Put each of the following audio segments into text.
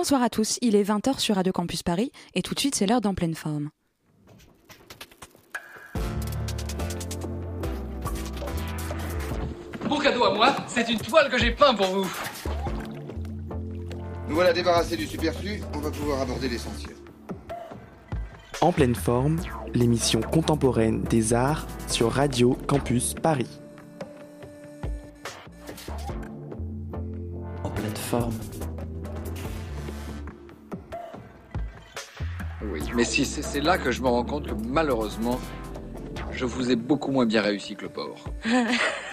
Bonsoir à tous, il est 20h sur Radio Campus Paris et tout de suite c'est l'heure d'en pleine forme. Mon cadeau à moi, c'est une toile que j'ai peint pour vous. Nous voilà débarrassés du superflu, on va pouvoir aborder l'essentiel. En pleine forme, l'émission contemporaine des arts sur Radio Campus Paris. En pleine forme. Mais si c'est là que je me rends compte que malheureusement, je vous ai beaucoup moins bien réussi que le pauvre.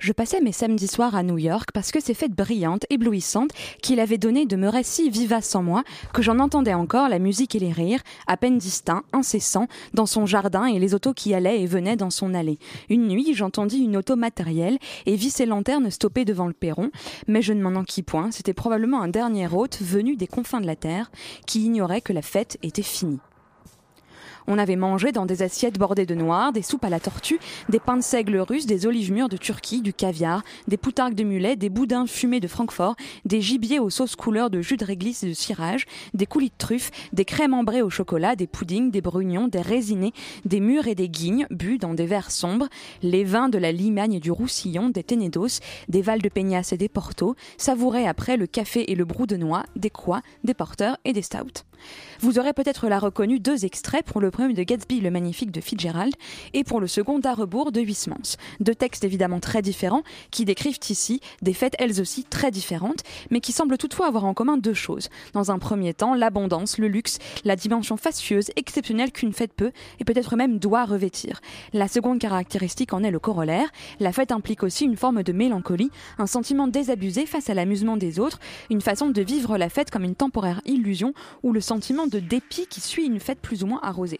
Je passais mes samedis soirs à New York parce que ces fêtes brillantes, éblouissantes, qu'il avait donné demeuraient si vivaces en moi que j'en entendais encore la musique et les rires, à peine distincts, incessants, dans son jardin et les autos qui allaient et venaient dans son allée. Une nuit, j'entendis une auto matérielle et vis ses lanternes stopper devant le perron, mais je ne m'en enquis point, c'était probablement un dernier hôte venu des confins de la terre qui ignorait que la fête était finie. On avait mangé dans des assiettes bordées de noir, des soupes à la tortue, des pains de seigle russes, des olives mûres de Turquie, du caviar, des poutargues de mulet, des boudins fumés de Francfort, des gibiers aux sauces couleurs de jus de réglisse et de cirage, des coulis de truffes, des crèmes ambrées au chocolat, des puddings, des brugnons, des résinés, des mûres et des guignes, bu dans des verres sombres, les vins de la Limagne et du Roussillon, des Ténédos, des Val de Peignas et des Portos, savourés après le café et le brou de noix, des Cois, des Porteurs et des Stouts. Vous aurez peut-être là reconnu deux extraits pour le de Gatsby le Magnifique de Fitzgerald et pour le second d'À rebours de Huysmans. Deux textes évidemment très différents qui décrivent ici des fêtes elles aussi très différentes mais qui semblent toutefois avoir en commun deux choses. Dans un premier temps, l'abondance, le luxe, la dimension fastueuse, exceptionnelle qu'une fête peut et peut-être même doit revêtir. La seconde caractéristique en est le corollaire. La fête implique aussi une forme de mélancolie, un sentiment désabusé face à l'amusement des autres, une façon de vivre la fête comme une temporaire illusion où le sentiment de dépit qui suit une fête plus ou moins arrosée.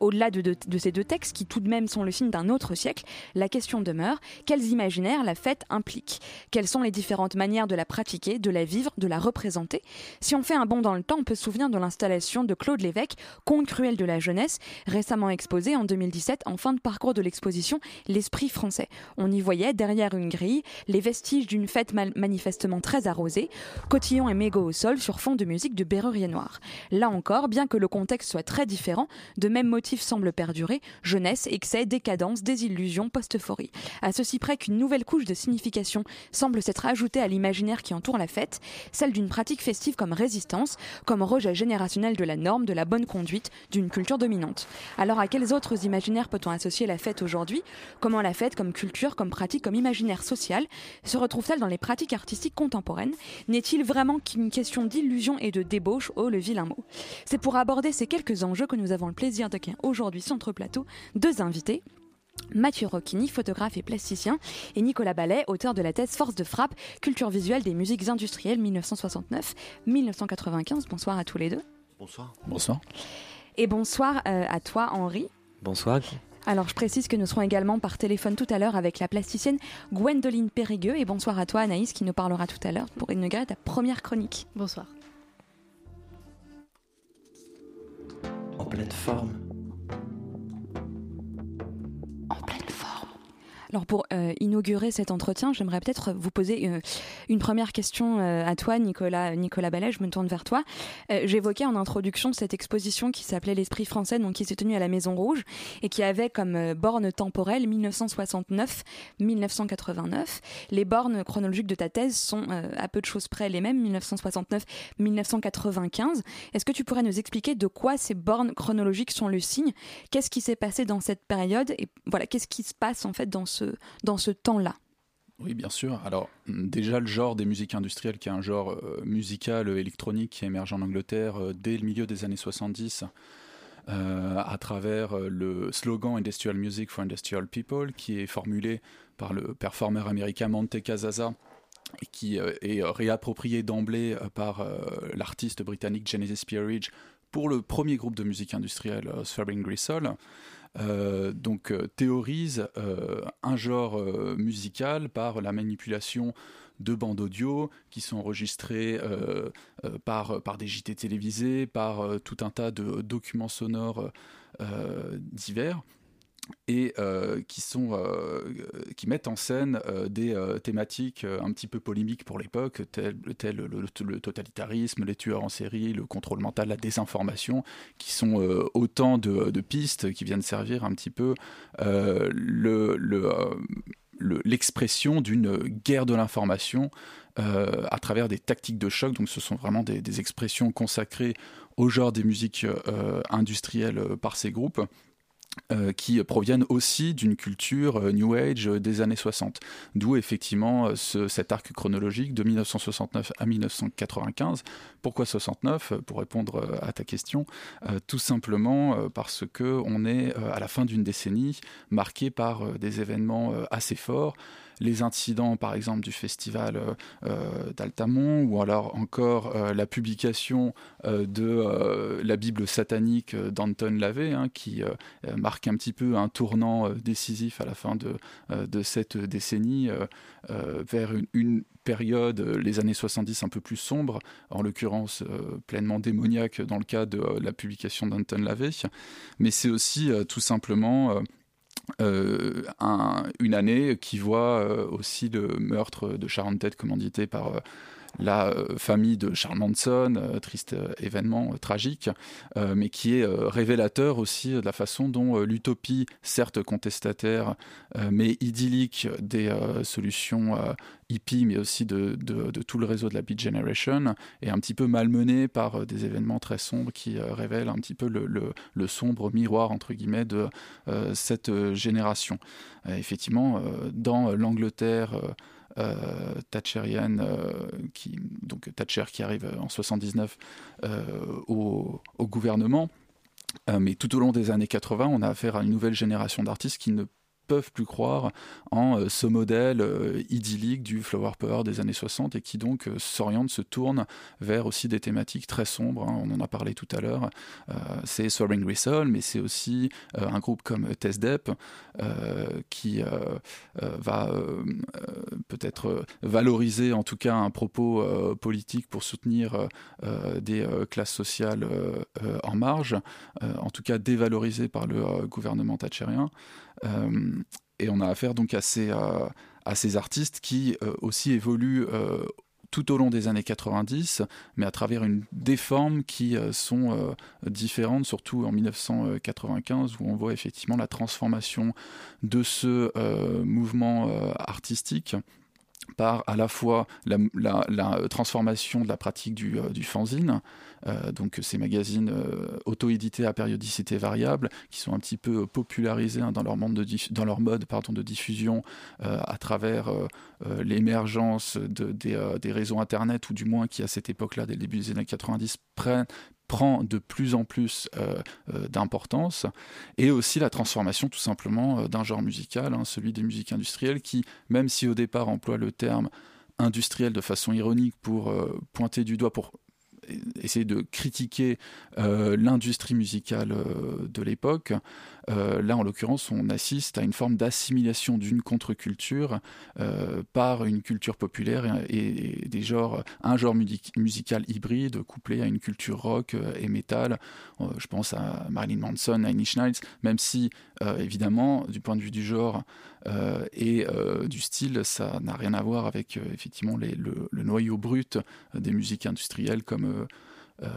Au-delà de, ces deux textes, qui tout de même sont le signe d'un autre siècle, la question demeure quels imaginaires la fête implique? Quelles sont les différentes manières de la pratiquer, de la vivre, de la représenter? Si on fait un bond dans le temps, on peut se souvenir de l'installation de Claude Lévesque, Conte cruel de la jeunesse, récemment exposé en 2017 en fin de parcours de l'exposition L'esprit français. On y voyait, derrière une grille, les vestiges d'une fête manifestement très arrosée, cotillon et mégots au sol sur fond de musique de Berrurier Noir. Là encore, bien que le contexte soit très différent, de même semblent perdurer jeunesse, excès, décadence, désillusion, post-euphorie. À ceci près qu'une nouvelle couche de signification semble s'être ajoutée à l'imaginaire qui entoure la fête, celle d'une pratique festive comme résistance, comme rejet générationnel de la norme, de la bonne conduite, d'une culture dominante. Alors à quels autres imaginaires peut-on associer la fête aujourd'hui? Comment la fête, comme culture, comme pratique, comme imaginaire social, se retrouve-t-elle dans les pratiques artistiques contemporaines? N'est-il vraiment qu'une question d'illusion et de débauche? Oh, le vilain mot. C'est pour aborder ces quelques enjeux que nous avons le plaisir d'accueillir aujourd'hui Centre Plateau deux invités. Mathieu Rocchini, photographe et plasticien, et Nicolas Ballet, auteur de la thèse Force de frappe, culture visuelle des musiques industrielles 1969-1995. Bonsoir à tous les deux. Bonsoir. Bonsoir. Et bonsoir euh, à toi, Henri. Bonsoir. Alors, je précise que nous serons également par téléphone tout à l'heure avec la plasticienne Gwendoline Périgueux. Et bonsoir à toi, Anaïs, qui nous parlera tout à l'heure pour inaugurer ta première chronique. Bonsoir. En pleine forme. Alors pour euh, inaugurer cet entretien, j'aimerais peut-être vous poser euh, une première question euh, à toi, Nicolas, Nicolas Ballet. Je me tourne vers toi. J'évoquais en introduction cette exposition qui s'appelait l'Esprit français, donc qui s'est tenue à la Maison Rouge et qui avait comme borne temporelle 1969-1989. Les bornes chronologiques de ta thèse sont à peu de choses près les mêmes, 1969-1995. Est-ce que tu pourrais nous expliquer de quoi ces bornes chronologiques sont le signe? Qu'est-ce qui s'est passé dans cette période et voilà, qu'est-ce qui se passe en fait dans ce dans ce temps-là oui, bien sûr. Alors, déjà, le genre des musiques industrielles, qui est un genre euh, musical euh, électronique qui émerge en Angleterre euh, dès le milieu des années 70, euh, à travers le slogan Industrial Music for Industrial People, qui est formulé par le performeur américain Monte Casasa et qui est réapproprié d'emblée par l'artiste britannique Genesis Peerage pour le premier groupe de musique industrielle, Swearing Gristle. Euh, donc euh, théorise euh, un genre musical par la manipulation de bandes audio qui sont enregistrées par, par des JT télévisés, par tout un tas de documents sonores divers. Et euh, qui, sont, euh, qui mettent en scène euh, des thématiques un petit peu polémiques pour l'époque, telles tel le, totalitarisme, les tueurs en série, le contrôle mental, la désinformation, qui sont autant de, pistes qui viennent servir un petit peu le, l'expression d'une guerre de l'information à travers des tactiques de choc. Donc ce sont vraiment des expressions consacrées au genre des musiques industrielles par ces groupes. Euh, qui proviennent aussi d'une culture euh, New Age euh, des années 60. D'où effectivement cet arc chronologique de 1969 à 1995. Pourquoi 69 Pour répondre à ta question, tout simplement parce que on est à la fin d'une décennie marquée par des événements assez forts les incidents, par exemple, du festival euh, euh, d'Altamont, ou alors encore euh, la publication de la Bible satanique d'Anton Lavey, hein, qui marque un petit peu un tournant décisif à la fin de, cette décennie vers une, période, les années 70 un peu plus sombre, en l'occurrence pleinement démoniaque dans le cas de la publication d'Anton Lavey, mais c'est aussi tout simplement euh, une année qui voit euh, aussi le meurtre de Sharon Tate commandité par euh, la famille de Charles Manson, triste événement tragique, mais qui est révélateur aussi de la façon dont l'utopie, certes contestataire, mais idyllique des solutions hippie, mais aussi de, tout le réseau de la Beat Generation, est un petit peu malmené par euh, des événements très sombres qui euh, révèlent un petit peu le, sombre miroir, entre guillemets, de euh, cette génération. effectivement, dans l'Angleterre... thatcherienne, qui, donc Thatcher qui arrive en 79 au, au, gouvernement. mais tout au long des années 80, on a affaire à une nouvelle génération d'artistes qui ne peuvent plus croire en euh, ce modèle euh, idyllique du flower power des années 60 et qui donc euh, s'oriente, se tourne vers aussi des thématiques très sombres. Hein. on en a parlé tout à l'heure. c'est Soaring Gristle, mais c'est aussi un groupe comme Tesdep qui va peut-être valoriser en tout cas un propos politique pour soutenir des classes sociales en marge, en tout cas dévalorisées par le gouvernement thatcherien. Euh, et on a affaire donc à ces, euh, artistes qui euh, aussi évoluent tout au long des années 90, mais à travers une, des formes qui sont différentes, surtout en 1995, où on voit effectivement la transformation de ce mouvement artistique par à la fois la, transformation de la pratique du, fanzine, euh, donc ces magazines euh, auto-édités à périodicité variable, qui sont un petit peu popularisés hein, dans leur, de dans leur mode pardon, de diffusion euh, à travers l'émergence de, des, réseaux Internet, ou du moins qui à cette époque-là, dès le début des années 90, prennent prend de plus en plus d'importance, et aussi la transformation tout simplement d'un genre musical, hein, celui des musiques industrielles, qui, même si au départ emploie le terme industriel de façon ironique pour pointer du doigt, pour essayer de critiquer euh, l'industrie musicale euh, de l'époque. Euh, là, en l'occurrence, on assiste à une forme d'assimilation d'une contre-culture par une culture populaire et, des genres, un genre musical hybride couplé à une culture rock et metal. je pense à Marilyn Manson, Nine Inch même si, évidemment, du point de vue du genre, euh, et euh, du style, ça n'a rien à voir avec euh, effectivement le, le, noyau brut des musiques industrielles comme euh,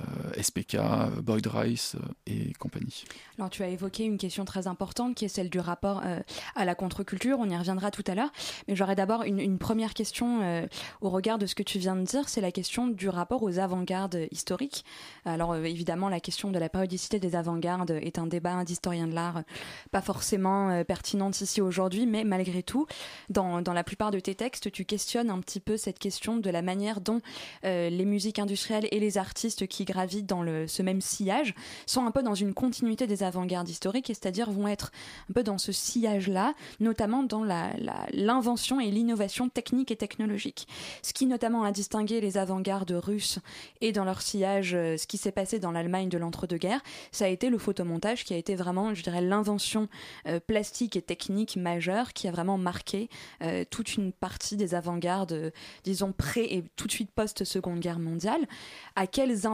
SPK, Boyd Rice euh, et compagnie. Alors tu as évoqué une question très importante qui est celle du rapport euh, à la contre-culture, on y reviendra tout à l'heure, mais j'aurais d'abord une, première question au regard de ce que tu viens de dire, c'est la question du rapport aux avant-gardes historiques. Alors évidemment la question de la périodicité des avant-gardes est un débat d'historien de l'art pas forcément pertinent ici aujourd'hui, mais malgré tout, dans, dans, la plupart de tes textes, tu questionnes un petit peu cette question de la manière dont les musiques industrielles et les artistes qui gravitent dans le, ce même sillage sont un peu dans une continuité des avant-gardes historiques, c'est-à-dire vont être un peu dans ce sillage-là, notamment dans l'invention la, et l'innovation technique et technologique. Ce qui notamment a distingué les avant-gardes russes et dans leur sillage, euh, ce qui s'est passé dans l'Allemagne de l'entre-deux-guerres, ça a été le photomontage qui a été vraiment, je dirais, l'invention euh, plastique et technique majeure qui a vraiment marqué euh, toute une partie des avant-gardes, disons, pré et tout de suite post-seconde guerre mondiale. À quelles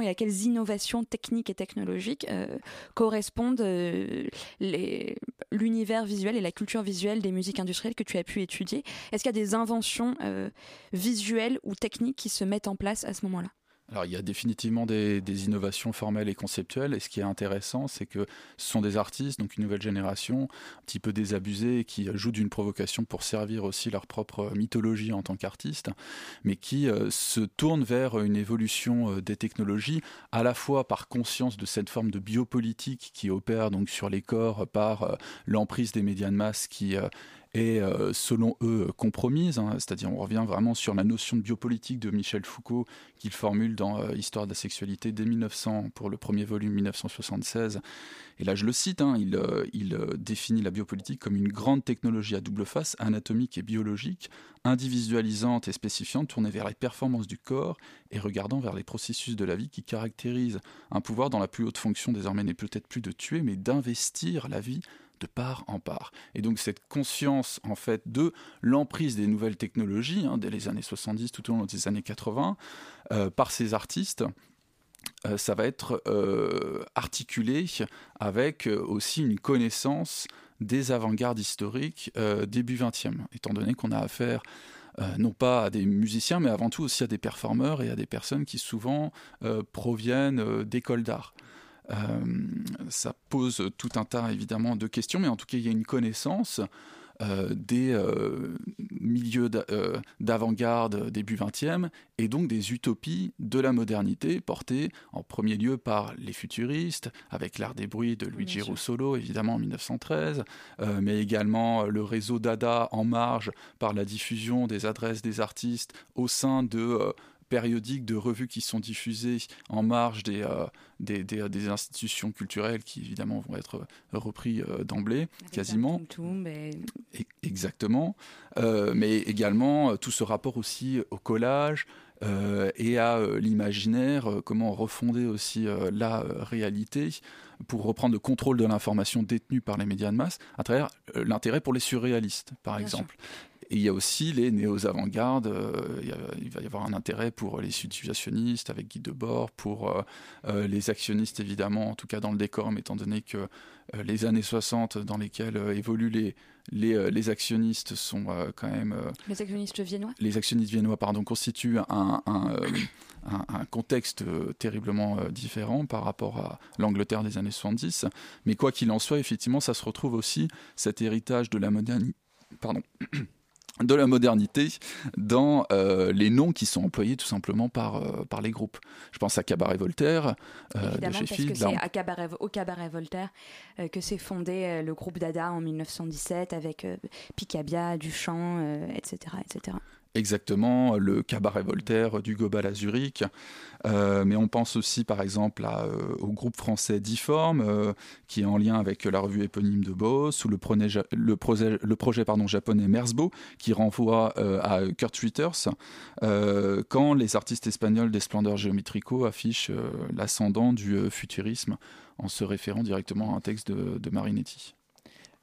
et à quelles innovations techniques et technologiques correspondent l'univers visuel et la culture visuelle des musiques industrielles que tu as pu étudier. Est-ce qu'il y a des inventions visuelles ou techniques qui se mettent en place à ce moment-là? Alors il y a définitivement des, innovations formelles et conceptuelles, et ce qui est intéressant, c'est que ce sont des artistes, donc une nouvelle génération, un petit peu désabusés, qui jouent d'une provocation pour servir aussi leur propre mythologie en tant qu'artistes, mais qui euh, se tournent vers une évolution euh, des technologies, à la fois par conscience de cette forme de biopolitique qui opère donc sur les corps par euh, l'emprise des médias de masse qui est, euh, selon eux, compromise. Hein. C'est-à-dire, on revient vraiment sur la notion de biopolitique de Michel Foucault qu'il formule dans euh, Histoire de la sexualité dès 1900 pour le premier volume 1976. Et là, je le cite, hein, il, euh, il définit la biopolitique comme une grande technologie à double face, anatomique et biologique, individualisante et spécifiante, tournée vers les performances du corps et regardant vers les processus de la vie qui caractérisent un pouvoir dont la plus haute fonction désormais n'est peut-être plus de tuer, mais d'investir la vie de part en part. Et donc cette conscience en fait de l'emprise des nouvelles technologies, hein, dès les années 70 tout au long des années 80, euh, par ces artistes, euh, ça va être euh, articulé avec aussi une connaissance des avant-gardes historiques début 20e, étant donné qu'on a affaire non pas à des musiciens, mais avant tout aussi à des performeurs et à des personnes qui souvent proviennent d'écoles d'art. Euh, ça pose tout un tas évidemment de questions, mais en tout cas il y a une connaissance euh, des euh, milieux d'avant-garde début 20e et donc des utopies de la modernité portées en premier lieu par les futuristes avec l'art des bruits de Luigi Russolo évidemment en 1913 mais également le réseau Dada en marge par la diffusion des adresses des artistes au sein de périodiques de revues qui sont diffusées en marge des, euh, des, des, institutions culturelles qui évidemment vont être euh, repris euh, d'emblée, quasiment. Exactement. mais également tout ce rapport aussi au collage. et à l'imaginaire, comment refonder aussi la réalité pour reprendre le contrôle de l'information détenue par les médias de masse à travers l'intérêt pour les surréalistes, par exemple. Et il y a aussi les néo-avant-gardes. Euh, il va y avoir un intérêt pour les situationnistes avec Guy Debord, pour euh, euh, les actionnistes évidemment, en tout cas dans le décor, mais étant donné que les années 60 dans lesquelles évoluent les, les, actionnistes sont quand même... les actionnistes viennois? Les actionnistes viennois, pardon, constituent un, un, un, contexte terriblement différent par rapport à l'Angleterre des années 70. Mais quoi qu'il en soit, effectivement, ça se retrouve aussi, cet héritage de la modernité... Pardon de la modernité dans euh, les noms qui sont employés tout simplement par, euh, par les groupes. Je pense à Cabaret Voltaire euh, Évidemment, parce que c'est Cabaret, au Cabaret Voltaire que s'est fondé le groupe Dada en 1917 avec Picabia, Duchamp, etc., etc. Exactement, le cabaret Voltaire du Gobal à Zurich. Euh, mais on pense aussi par exemple euh, au groupe français Difform, euh, qui est en lien avec la revue éponyme de Boss, ou le, projet, japonais Mersbo, qui renvoie à Kurt Schwitters, quand les artistes espagnols des splendeurs géométricaux affichent l'ascendant du futurisme en se référant directement à un texte de, de Marinetti.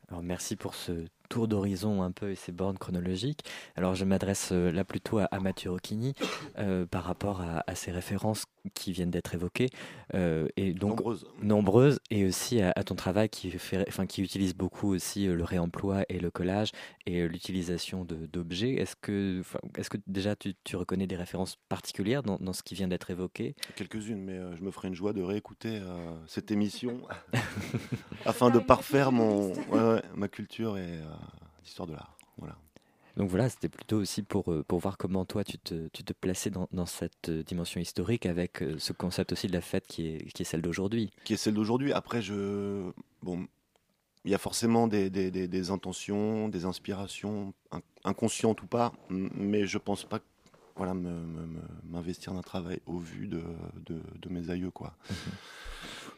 Alors merci pour ce tour d'horizon un peu et ses bornes chronologiques. Alors je m'adresse euh, là plutôt à, Mathieu Rocchini euh, par rapport à, ces références qui viennent d'être évoquées euh, et donc nombreuses. et aussi à, ton travail qui fait, enfin qui utilise beaucoup aussi le réemploi et le collage et l'utilisation d'objets. Est-ce que, est-ce que déjà tu, reconnais des références particulières dans, ce qui vient d'être évoqué? Quelques-unes, mais je me ferai une joie de réécouter cette émission afin de parfaire mon ma culture et d'histoire de l'art. Voilà. Donc voilà, c'était plutôt aussi pour, euh, pour voir comment toi tu te, tu te plaçais dans, dans cette euh, dimension historique avec euh, ce concept aussi de la fête qui est, qui est celle d'aujourd'hui. Qui est celle d'aujourd'hui. Après, je. Bon, il y a forcément des, des, des, intentions, des inspirations, inconscientes ou pas, mais je pense pas voilà, m'investir dans un travail au vu de, de, de mes aïeux. quoi.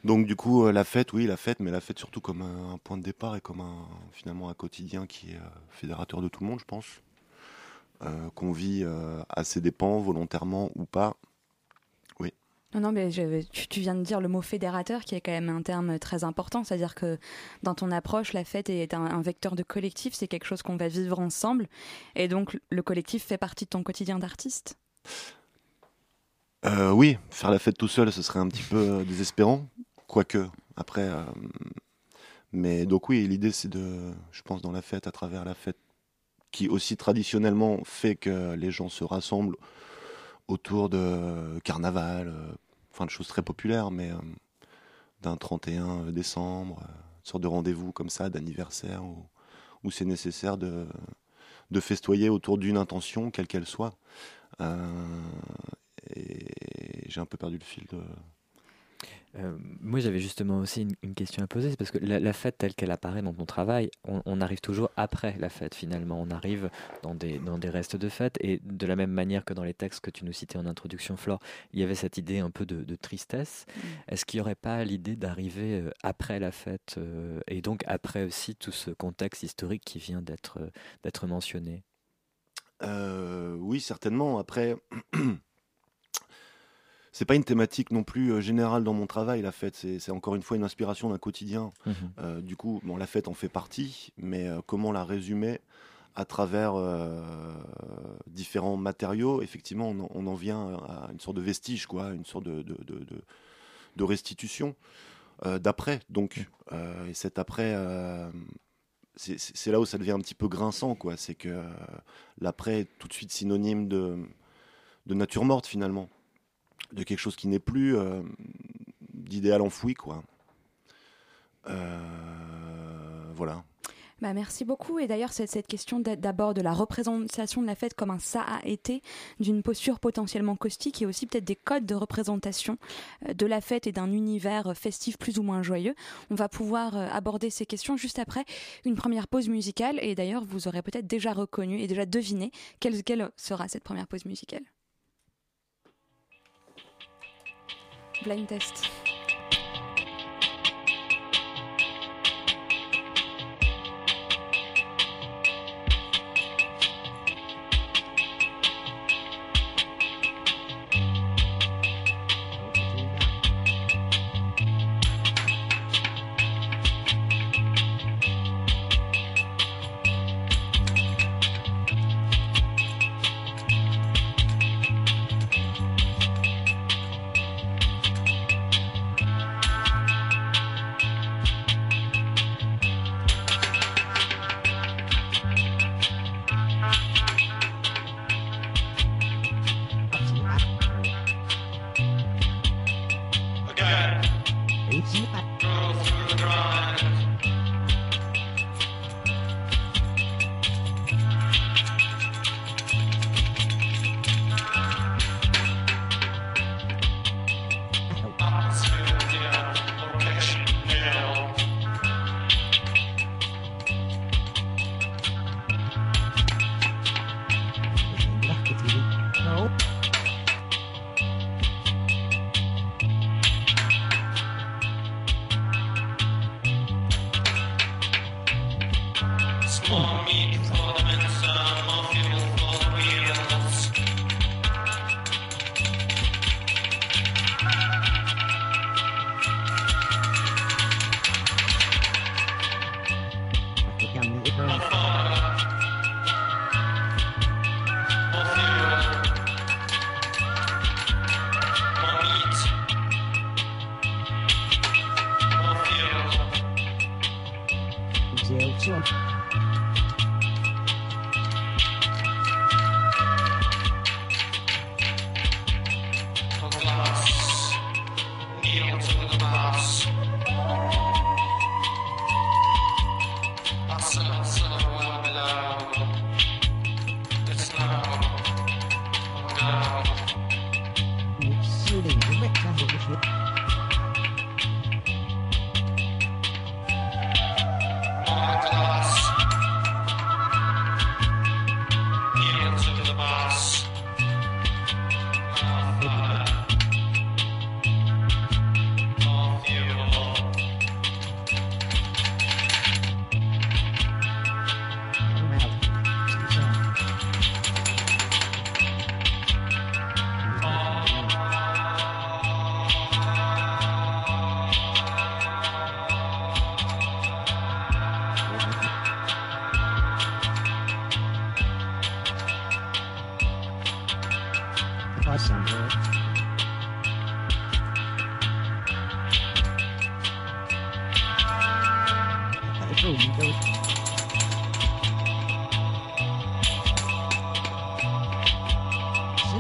Donc du coup, euh, la fête, oui, la fête, mais la fête surtout comme un, point de départ et comme un, finalement un quotidien qui est euh, fédérateur de tout le monde, je pense. Euh, qu'on vit à ses dépens, volontairement ou pas. Oui. Non, non, mais tu, viens de dire le mot fédérateur qui est quand même un terme très important. C'est-à-dire que dans ton approche, la fête est un, un vecteur de collectif, c'est quelque chose qu'on va vivre ensemble. Et donc le collectif fait partie de ton quotidien d'artiste? Euh, oui, faire la fête tout seul, ce serait un petit peu désespérant. Quoique, après. euh, mais donc, oui, l'idée, c'est de. Je pense dans la fête, à travers la fête, qui aussi traditionnellement fait que les gens se rassemblent autour de carnaval, euh, enfin de choses très populaires, mais euh, d'un 31 décembre, une sorte de rendez-vous comme ça, d'anniversaire, où, où c'est nécessaire de, de festoyer autour d'une intention, quelle qu'elle soit. Et j'ai un peu perdu le fil de. Euh, moi, j'avais justement aussi une, une question à poser, c'est parce que la, la fête telle qu'elle apparaît dans ton travail, on, on arrive toujours après la fête finalement. On arrive dans des, dans des restes de fête, et de la même manière que dans les textes que tu nous citais en introduction, Flore, il y avait cette idée un peu de, de tristesse. Est-ce qu'il n'y aurait pas l'idée d'arriver euh, après la fête, euh, et donc après aussi tout ce contexte historique qui vient d'être d'être mentionné? Euh, oui, certainement. Après, c'est pas une thématique non plus euh, générale dans mon travail, la fête. C'est encore une fois une inspiration d'un quotidien. Mhm. Euh, du coup, bon, la fête en fait partie, mais euh, comment la résumer à travers euh, différents matériaux Effectivement, on en, on en vient à une sorte de vestige, quoi, une sorte de, de, de, de- de restitution d'après. Donc, euh, et cet après, c'est- là où ça devient un petit peu grinçant, quoi. C'est que euh, l'après est tout de suite synonyme de, de nature morte, finalement, de quelque chose qui n'est plus euh, d'idéal enfoui, quoi. Euh, voilà. Bah, merci beaucoup. Et d'ailleurs, cette, question d'a- d'abord de la représentation de la fête comme un ça a été, d'une posture potentiellement caustique et aussi peut-être des codes de représentation euh, de la fête et d'un univers festif plus ou moins joyeux. On va pouvoir aborder ces questions juste après une première pause musicale. Et d'ailleurs, vous aurez peut-être déjà reconnu et déjà deviné quelle, quelle sera cette première pause musicale. Blind test. for me.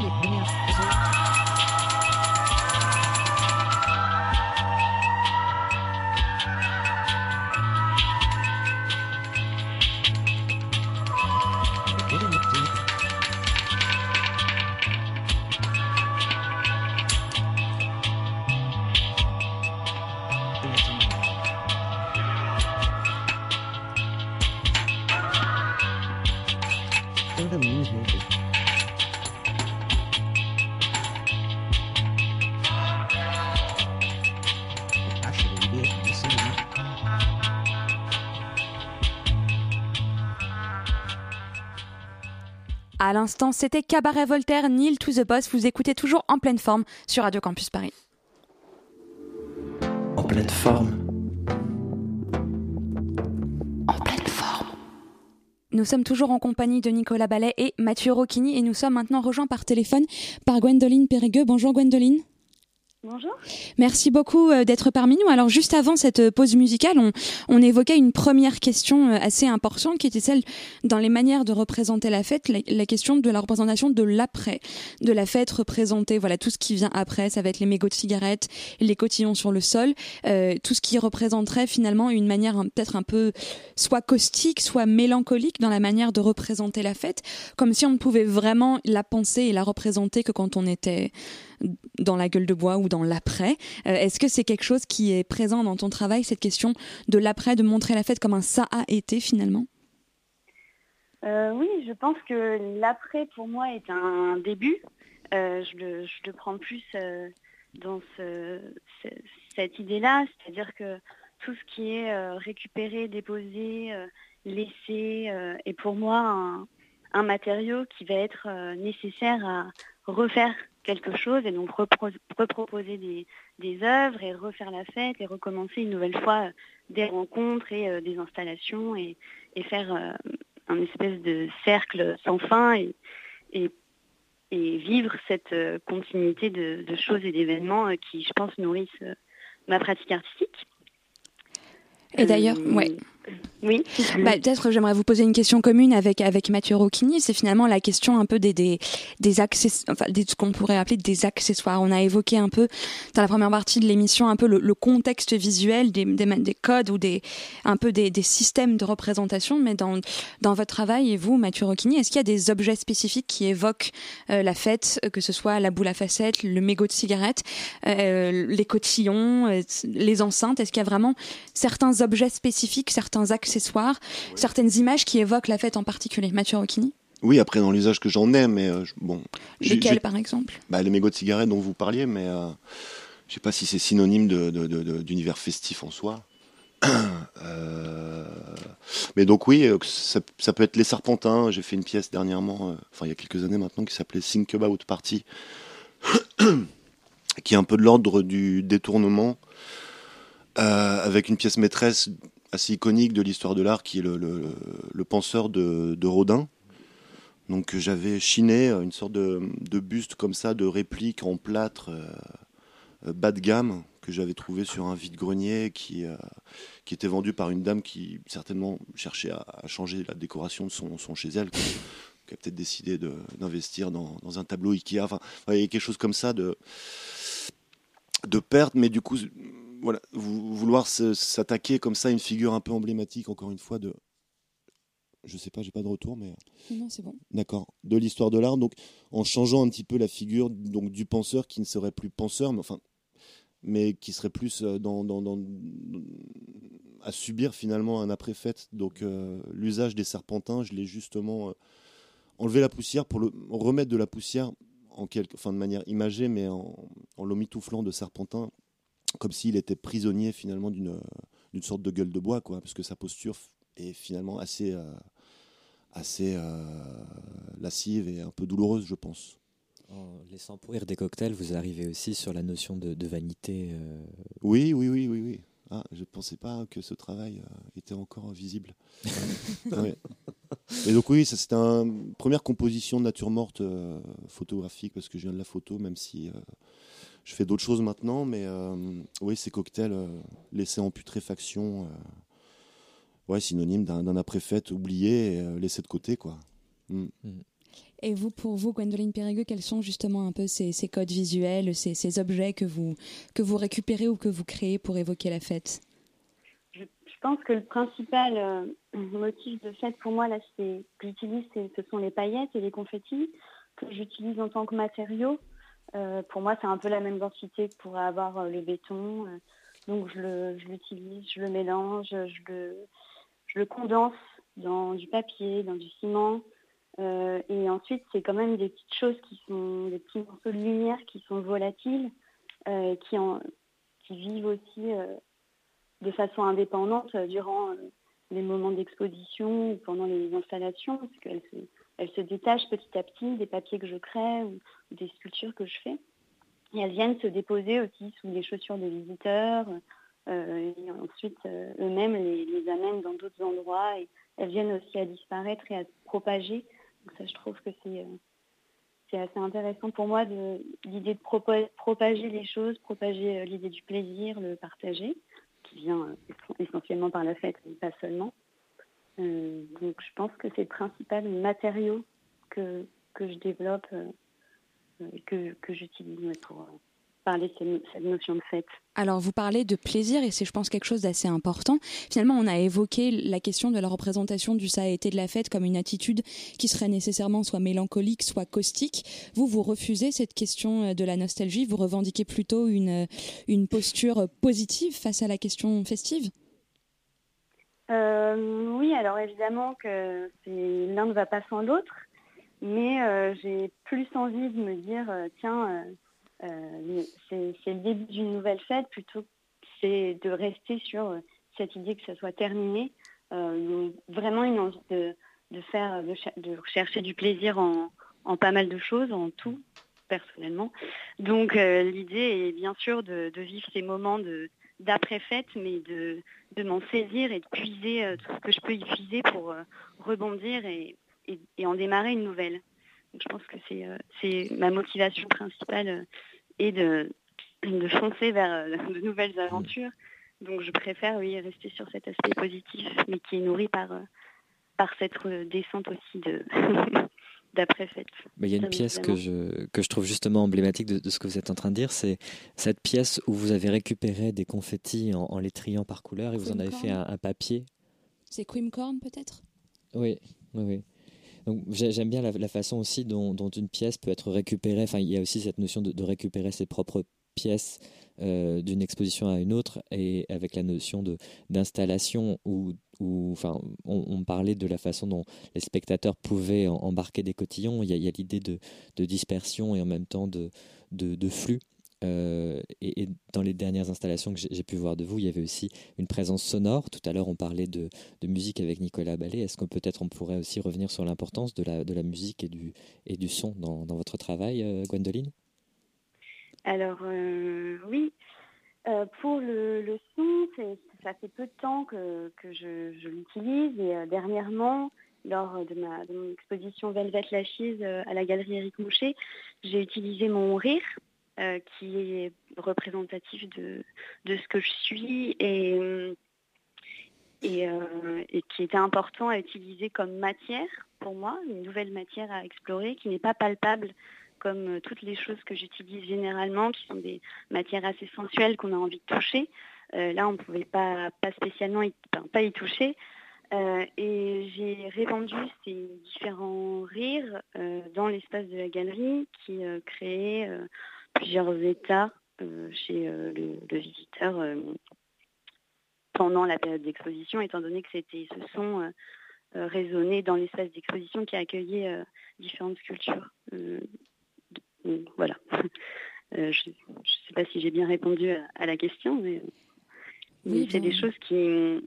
Yeah. À l'instant, c'était Cabaret Voltaire, Neil to the Boss. Vous écoutez toujours en pleine forme sur Radio Campus Paris. En pleine forme. En pleine forme. Nous sommes toujours en compagnie de Nicolas Ballet et Mathieu Rocchini et nous sommes maintenant rejoints par téléphone par Gwendoline Périgueux. Bonjour Gwendoline. Bonjour. Merci beaucoup euh, d'être parmi nous. Alors juste avant cette euh, pause musicale, on, on évoquait une première question euh, assez importante qui était celle dans les manières de représenter la fête, la, question de la représentation de l'après, de la fête représentée, voilà tout ce qui vient après, ça va être les mégots de cigarettes, les cotillons sur le sol, euh, tout ce qui représenterait finalement une manière hein, peut-être un peu soit caustique, soit mélancolique dans la manière de représenter la fête, comme si on ne pouvait vraiment la penser et la représenter que quand on était dans la gueule de bois ou dans l'après. Euh, Est-ce que c'est quelque chose qui est présent dans ton travail, cette question de l'après, de montrer la fête comme un ça a été finalement? Euh, oui, je pense que l'après pour moi est un début. Euh, je, le, je le prends plus dans ce, ce- cette idée-là, c'est-à-dire que tout ce qui est récupéré, déposé, laissé est pour moi un, matériau qui va être nécessaire à refaire quelque chose et donc repro- reproposer des, des œuvres et refaire la fête et recommencer une nouvelle fois euh, des rencontres et euh, des installations et, et faire euh, un espèce de cercle sans fin et, et, et vivre cette continuité de, de choses et d'événements qui, je pense, nourrissent ma pratique artistique. Et d'ailleurs, Euh, ouais. Oui. Bah, peut-être j'aimerais vous poser une question commune avec avec Mathieu Rocchini. C'est finalement la question un peu des des des access, enfin des, ce qu'on pourrait appeler des accessoires. On a évoqué un peu dans la première partie de l'émission un peu le, le contexte visuel des, des codes ou des un peu des, des systèmes de représentation. Mais dans dans votre travail et vous, Mathieu Rocchini, est-ce qu'il y a des objets spécifiques qui évoquent euh, la fête, que ce soit la boule à facettes, le mégot de cigarette, euh, les cotillons, euh, les enceintes? Est-ce qu'il y a vraiment certains objets spécifiques, certains accessoires, certaines images qui évoquent la fête en particulier Mathieu Rocchini Oui, après, dans l'usage que j'en ai, mais euh, bon. Lesquels, par exemple? Bah, Les mégots de cigarettes dont vous parliez, mais euh, je sais pas si c'est synonyme d'univers festif en soi. Euh, mais donc oui, euh, ça, ça peut être les Serpentins. J'ai fait une pièce dernièrement, euh, enfin il y a quelques années maintenant, qui s'appelait Think About Party, qui est un peu de l'ordre du détournement, euh, avec une pièce maîtresse assez iconique de l'histoire de l'art, qui est le, penseur de, Rodin. Donc j'avais chiné une sorte de, buste comme ça, de réplique en plâtre euh, bas de gamme que j'avais trouvé sur un vide-grenier qui, euh, qui était vendu par une dame qui certainement cherchait à, changer la décoration de son, chez elle, qui, a peut-être décidé d'investir dans, dans un tableau Ikea. Enfin, il y avait quelque chose comme ça de, de perte, mais du coup, voilà, vou- vouloir s'attaquer comme ça à une figure un peu emblématique, encore une fois, de. Je sais pas, j'ai pas de retour, mais. Non, c'est bon. D'accord. De l'histoire de l'art, donc en changeant un petit peu la figure donc du penseur qui ne serait plus penseur, mais enfin, mais qui serait plus euh, dans, dans, dans- à subir finalement un après-fête. Donc euh, l'usage des serpentins, je l'ai justement euh, enlevé la poussière pour le remettre de la poussière en quelque, enfin de manière imagée, mais en, en l'omitouflant de serpentin, comme s'il était prisonnier finalement d'une d'une sorte de gueule de bois, quoi, parce que sa posture est finalement assez euh, assez euh, lascive et un peu douloureuse, je pense. En laissant pourrir des cocktails, vous arrivez aussi sur la notion de, de vanité. euh, Oui, oui, oui, oui, oui. Ah, je ne pensais pas que ce travail euh, était encore visible. Ouais. Et donc oui, ça c'était une première composition de nature morte euh, photographique parce que je viens de la photo, même si euh, je fais d'autres choses maintenant. Mais euh, oui, ces cocktails euh, laissés en putréfaction, ouais, synonyme d'un après-fête oublié et laissé de côté. quoi. Mm. Mm. Et vous, pour vous, Gwendoline Périgueux, quels sont justement un peu ces, codes visuels, ces, objets que vous, que vous récupérez ou que vous créez pour évoquer la fête? Je, pense que le principal euh, motif de fête pour moi, là, c'est que j'utilise, ce sont les paillettes et les confettis que j'utilise en tant que matériaux. Euh, pour moi, c'est un peu la même densité que pourrait avoir euh, le béton. donc, je l'utilise, je, le mélange, je le, condense dans du papier, dans du ciment. Euh, et ensuite, c'est quand même des petites choses qui sont des petits morceaux de lumière qui sont volatiles, euh, qui, en, qui vivent aussi euh, de façon indépendante durant les moments d'exposition ou pendant les installations, elles se détachent petit à petit des papiers que je crée ou, des sculptures que je fais. Et elles viennent se déposer aussi sous les chaussures des visiteurs. et ensuite, eux-mêmes les, les, amènent dans d'autres endroits et elles viennent aussi à disparaître et à se propager ça, je trouve que c'est euh, assez intéressant pour moi l'idée de propager les choses, propager euh, l'idée du plaisir, le partager, qui vient euh, essentiellement par la fête, mais pas seulement. Donc je pense que c'est le principal matériau que, que je développe, que, que j'utilise pour, parler de cette notion de fête. Alors, vous parlez de plaisir et c'est, je pense, quelque chose d'assez important. Finalement, on a évoqué la question de la représentation du ça a été de la fête comme une attitude qui serait nécessairement soit mélancolique, soit caustique. Vous, vous refusez cette question euh, de la nostalgie. Vous revendiquez plutôt une, euh, une posture positive face à la question festive? Euh, Oui, alors évidemment que l'un ne va pas sans l'autre. Mais j'ai plus envie de me dire, tiens, euh, c'est le début d'une nouvelle fête plutôt que c'est de rester sur euh, cette idée que ça soit terminé. Euh, vraiment une envie de, faire, de, chercher du plaisir en, pas mal de choses, en tout, personnellement. Donc l'idée est bien sûr de, vivre ces moments d'après-fête, mais de, m'en saisir et de puiser tout ce que je peux y puiser pour rebondir et, en démarrer une nouvelle je pense que c'est euh, ma motivation principale euh, et de, de foncer vers euh, de nouvelles aventures. Donc je préfère oui, rester sur cet aspect positif, mais qui est nourri par, par cette descente aussi de d'après-fête. Il y a une pièce que je, que je trouve justement emblématique de, ce que vous êtes en train de dire, c'est cette pièce où vous avez récupéré des confettis en, les triant par couleur et vous en avez fait un, un papier. C'est Creamcorn peut-être? Oui, oui, oui j'aime bien la, façon aussi dont, une pièce peut être récupérée. Enfin, il y a aussi cette notion de, récupérer ses propres pièces euh, d'une exposition à une autre et avec la notion de d'installation où, enfin, on, parlait de la façon dont les spectateurs pouvaient embarquer des cotillons. Il y a, l'idée de, dispersion et en même temps de, flux. Euh, et, dans les dernières installations que j'ai pu voir de vous, il y avait aussi une présence sonore. Tout à l'heure, on parlait de, musique avec Nicolas Ballet. Est-ce que peut-être on pourrait aussi revenir sur l'importance de la, musique et du, son dans, dans votre travail, euh, Gwendoline? Alors, euh, oui. Pour le, son, ça fait peu de temps que, je, l'utilise et dernièrement, lors de, mon exposition Velvet Lashes à la galerie Éric Moucher, j'ai utilisé mon rire euh, qui est représentatif de, ce que je suis euh, et, qui était important à utiliser comme matière pour moi, une nouvelle matière à explorer qui n'est pas palpable comme toutes les choses que j'utilise généralement, qui sont des matières assez sensuelles qu'on a envie de toucher. Euh, là, on ne pouvait pas, spécialement y, pas y toucher. et j'ai répandu ces différents rires dans l'espace de la galerie qui créait plusieurs états euh, chez euh, le, visiteur euh, pendant la période d'exposition, étant donné que c'était ce son résonné dans l'espace d'exposition qui a accueilli différentes sculptures. Voilà. je ne sais pas si j'ai bien répondu à, la question, mais, c'est des choses qui,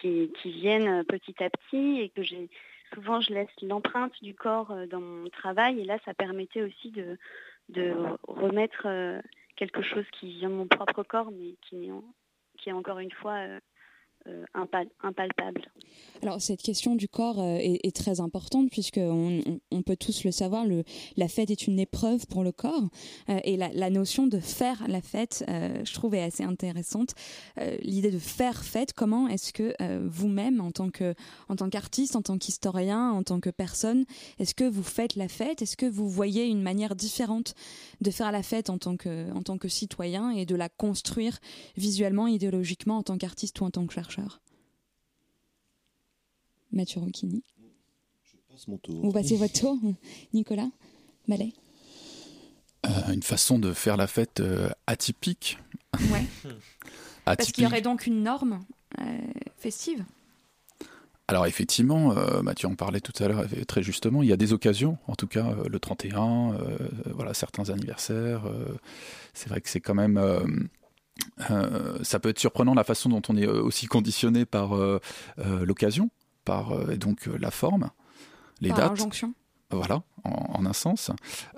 qui, qui, viennent petit à petit et que j'ai souvent je laisse l'empreinte du corps dans mon travail et là ça permettait aussi de, de remettre euh, quelque chose qui vient de mon propre corps, mais qui, qui est encore une fois euh, impalpable. Alors cette question du corps est, très importante puisque on, peut tous le savoir, la fête est une épreuve pour le corps et la, notion de faire la fête, je trouve, est assez intéressante. L'idée de faire fête, comment est-ce que vous-même, en tant qu'artiste, en tant qu'historien, en tant que personne, est-ce que vous faites la fête? Est-ce que vous voyez une manière différente de faire la fête en tant que citoyen et de la construire visuellement, idéologiquement en tant qu'artiste ou en tant que chercheur Mathieu Rocchini. Je passe mon tour. Vous passez votre tour, Nicolas Ballet euh, Une façon de faire la fête euh, atypique. Ouais. Parce qu'il y aurait donc une norme euh, festive alors effectivement, Mathieu en parlait tout à l'heure très justement, il y a des occasions, en tout cas le 31, voilà certains anniversaires. c'est vrai que c'est quand même euh, ça peut être surprenant la façon dont on est euh, aussi conditionné par euh, l'occasion, par donc la forme, les par dates. Voilà, en, un sens.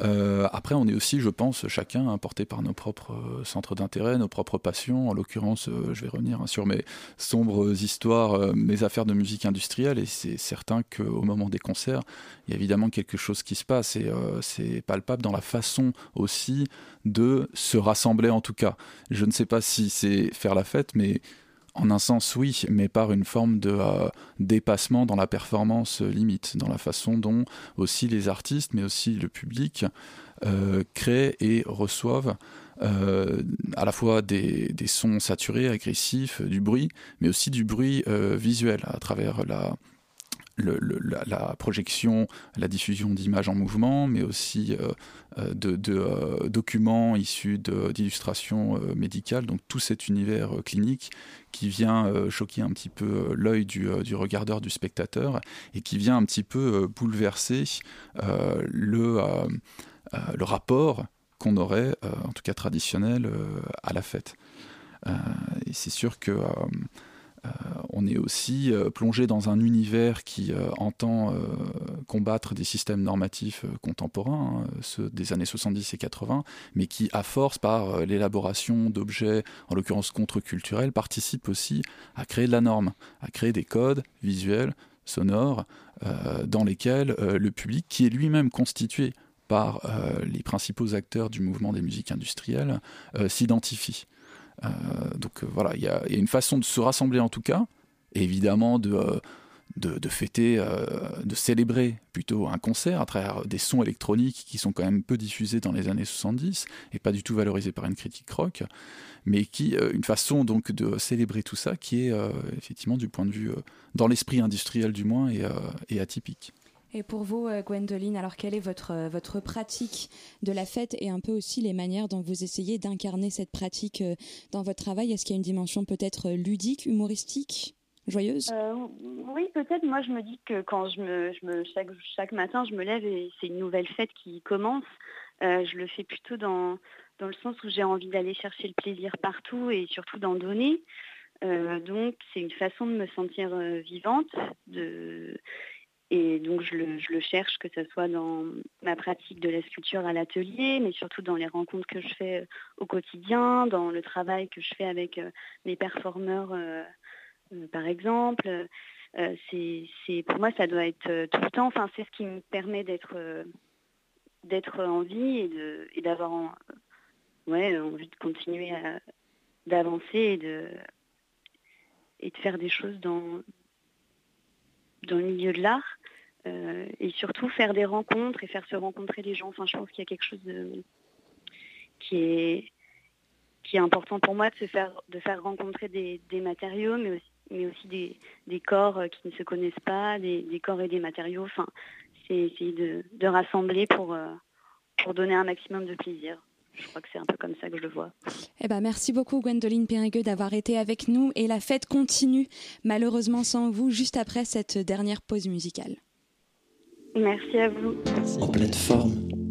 Euh, après, on est aussi, je pense, chacun importé par nos propres euh, centres d'intérêt, nos propres passions. En l'occurrence, euh, je vais revenir hein, sur mes sombres histoires, mes affaires de musique industrielle, et c'est certain qu'au moment des concerts, il y a évidemment quelque chose qui se passe, et c'est palpable dans la façon aussi de se rassembler, en tout cas. Je ne sais pas si c'est faire la fête, mais en un sens, oui, mais par une forme de euh, dépassement dans la performance euh, limite, dans la façon dont aussi les artistes, mais aussi le public, euh, créent et reçoivent à la fois des, sons saturés, agressifs, du bruit, mais aussi du bruit visuel à travers la, la, projection, la diffusion d'images en mouvement, mais aussi euh, euh, de, euh, documents issus d'illustrations médicales. Donc tout cet univers clinique qui vient choquer un petit peu l'œil du, regardeur, du spectateur, et qui vient un petit peu bouleverser le, le rapport qu'on aurait, en tout cas traditionnel, à la fête. et c'est sûr que on est aussi euh, plongé dans un univers qui euh, entend combattre des systèmes normatifs contemporains, hein, ceux des années 70 et 80, mais qui, à force, par l'élaboration d'objets, en l'occurrence contre-culturels, participe aussi à créer de la norme, à créer des codes visuels, sonores, dans lesquels le public, qui est lui-même constitué par les principaux acteurs du mouvement des musiques industrielles, s'identifie. Euh, donc euh, voilà, il y, a une façon de se rassembler en tout cas, évidemment de, euh, de, fêter, de célébrer plutôt un concert à travers des sons électroniques qui sont quand même peu diffusés dans les années 70 et pas du tout valorisés par une critique rock, mais qui une façon donc de célébrer tout ça qui est effectivement du point de vue dans l'esprit industriel du moins et atypique. Et pour vous, euh, Gwendoline, alors quelle est votre, euh, votre pratique de la fête et un peu aussi les manières dont vous essayez d'incarner cette pratique euh, dans votre travail? Est-ce qu'il y a une dimension peut-être ludique, humoristique joyeuse? Oui, peut-être. Moi, je me dis que quand je me, je chaque, chaque, matin, je me lève et c'est une nouvelle fête qui commence. je le fais plutôt dans, dans le sens où j'ai envie d'aller chercher le plaisir partout et surtout d'en donner. donc, c'est une façon de me sentir vivante, de, et donc je le, cherche, que ce soit dans ma pratique de la sculpture à l'atelier, mais surtout dans les rencontres que je fais euh, au quotidien, dans le travail que je fais avec euh, mes performeurs, euh, par exemple. pour moi, ça doit être tout le temps. Enfin, c'est ce qui me permet d'être, en vie et d'avoir ouais, envie de continuer à, d'avancer et de, et de faire des choses dans, dans le milieu de l'art euh, et surtout faire des rencontres et faire se rencontrer les gens. Enfin, je pense qu'il y a quelque chose de, qui est qui est important pour moi de se faire de faire rencontrer des, matériaux, mais aussi, mais aussi des, des, corps qui ne se connaissent pas, des, corps et des matériaux. Enfin, c'est essayer de, de, rassembler pour euh, pour donner un maximum de plaisir. Je crois que c'est un peu comme ça que je le vois. Eh ben, merci beaucoup Gwendoline Périgueux d'avoir été avec nous et la fête continue malheureusement sans vous juste après cette dernière pause musicale. Merci à vous. En pleine forme.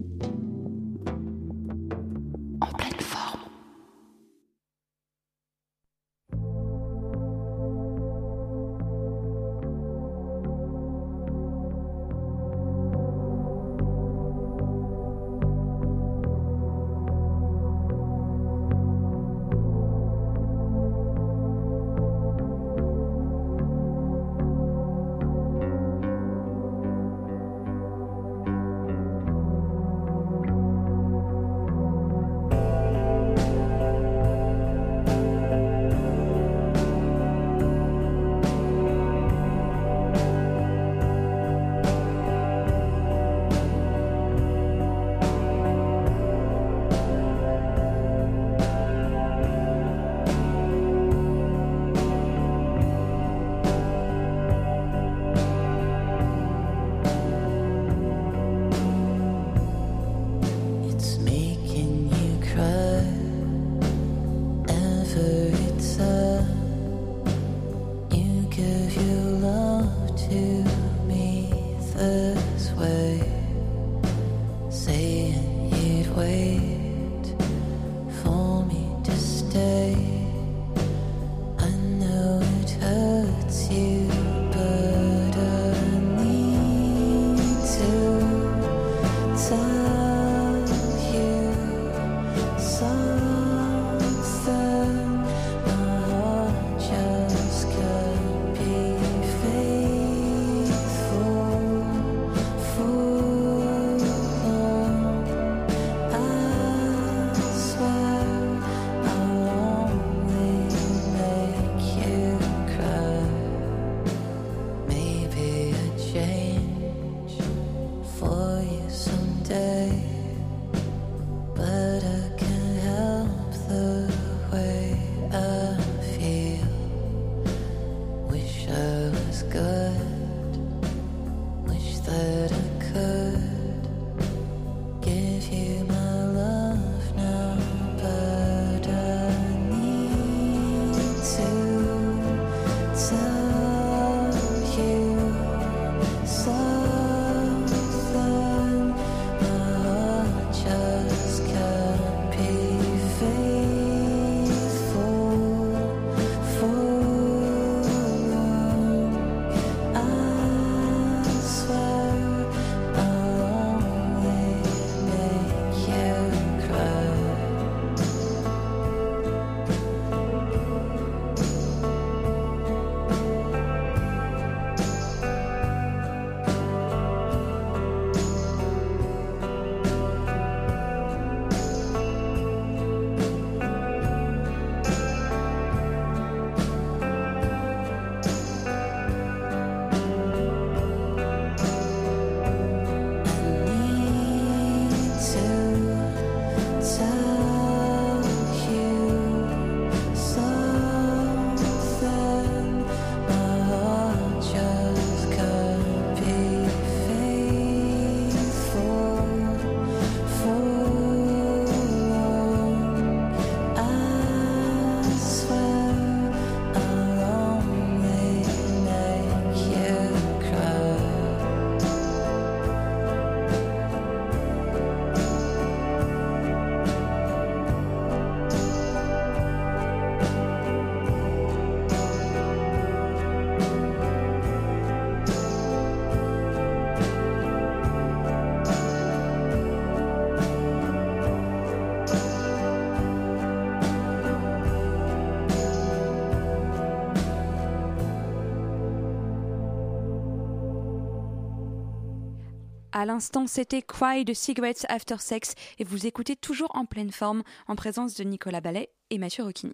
À l'instant, c'était Cry de Cigarettes After Sex et vous écoutez toujours en pleine forme en présence de Nicolas Ballet et Mathieu Rocchini.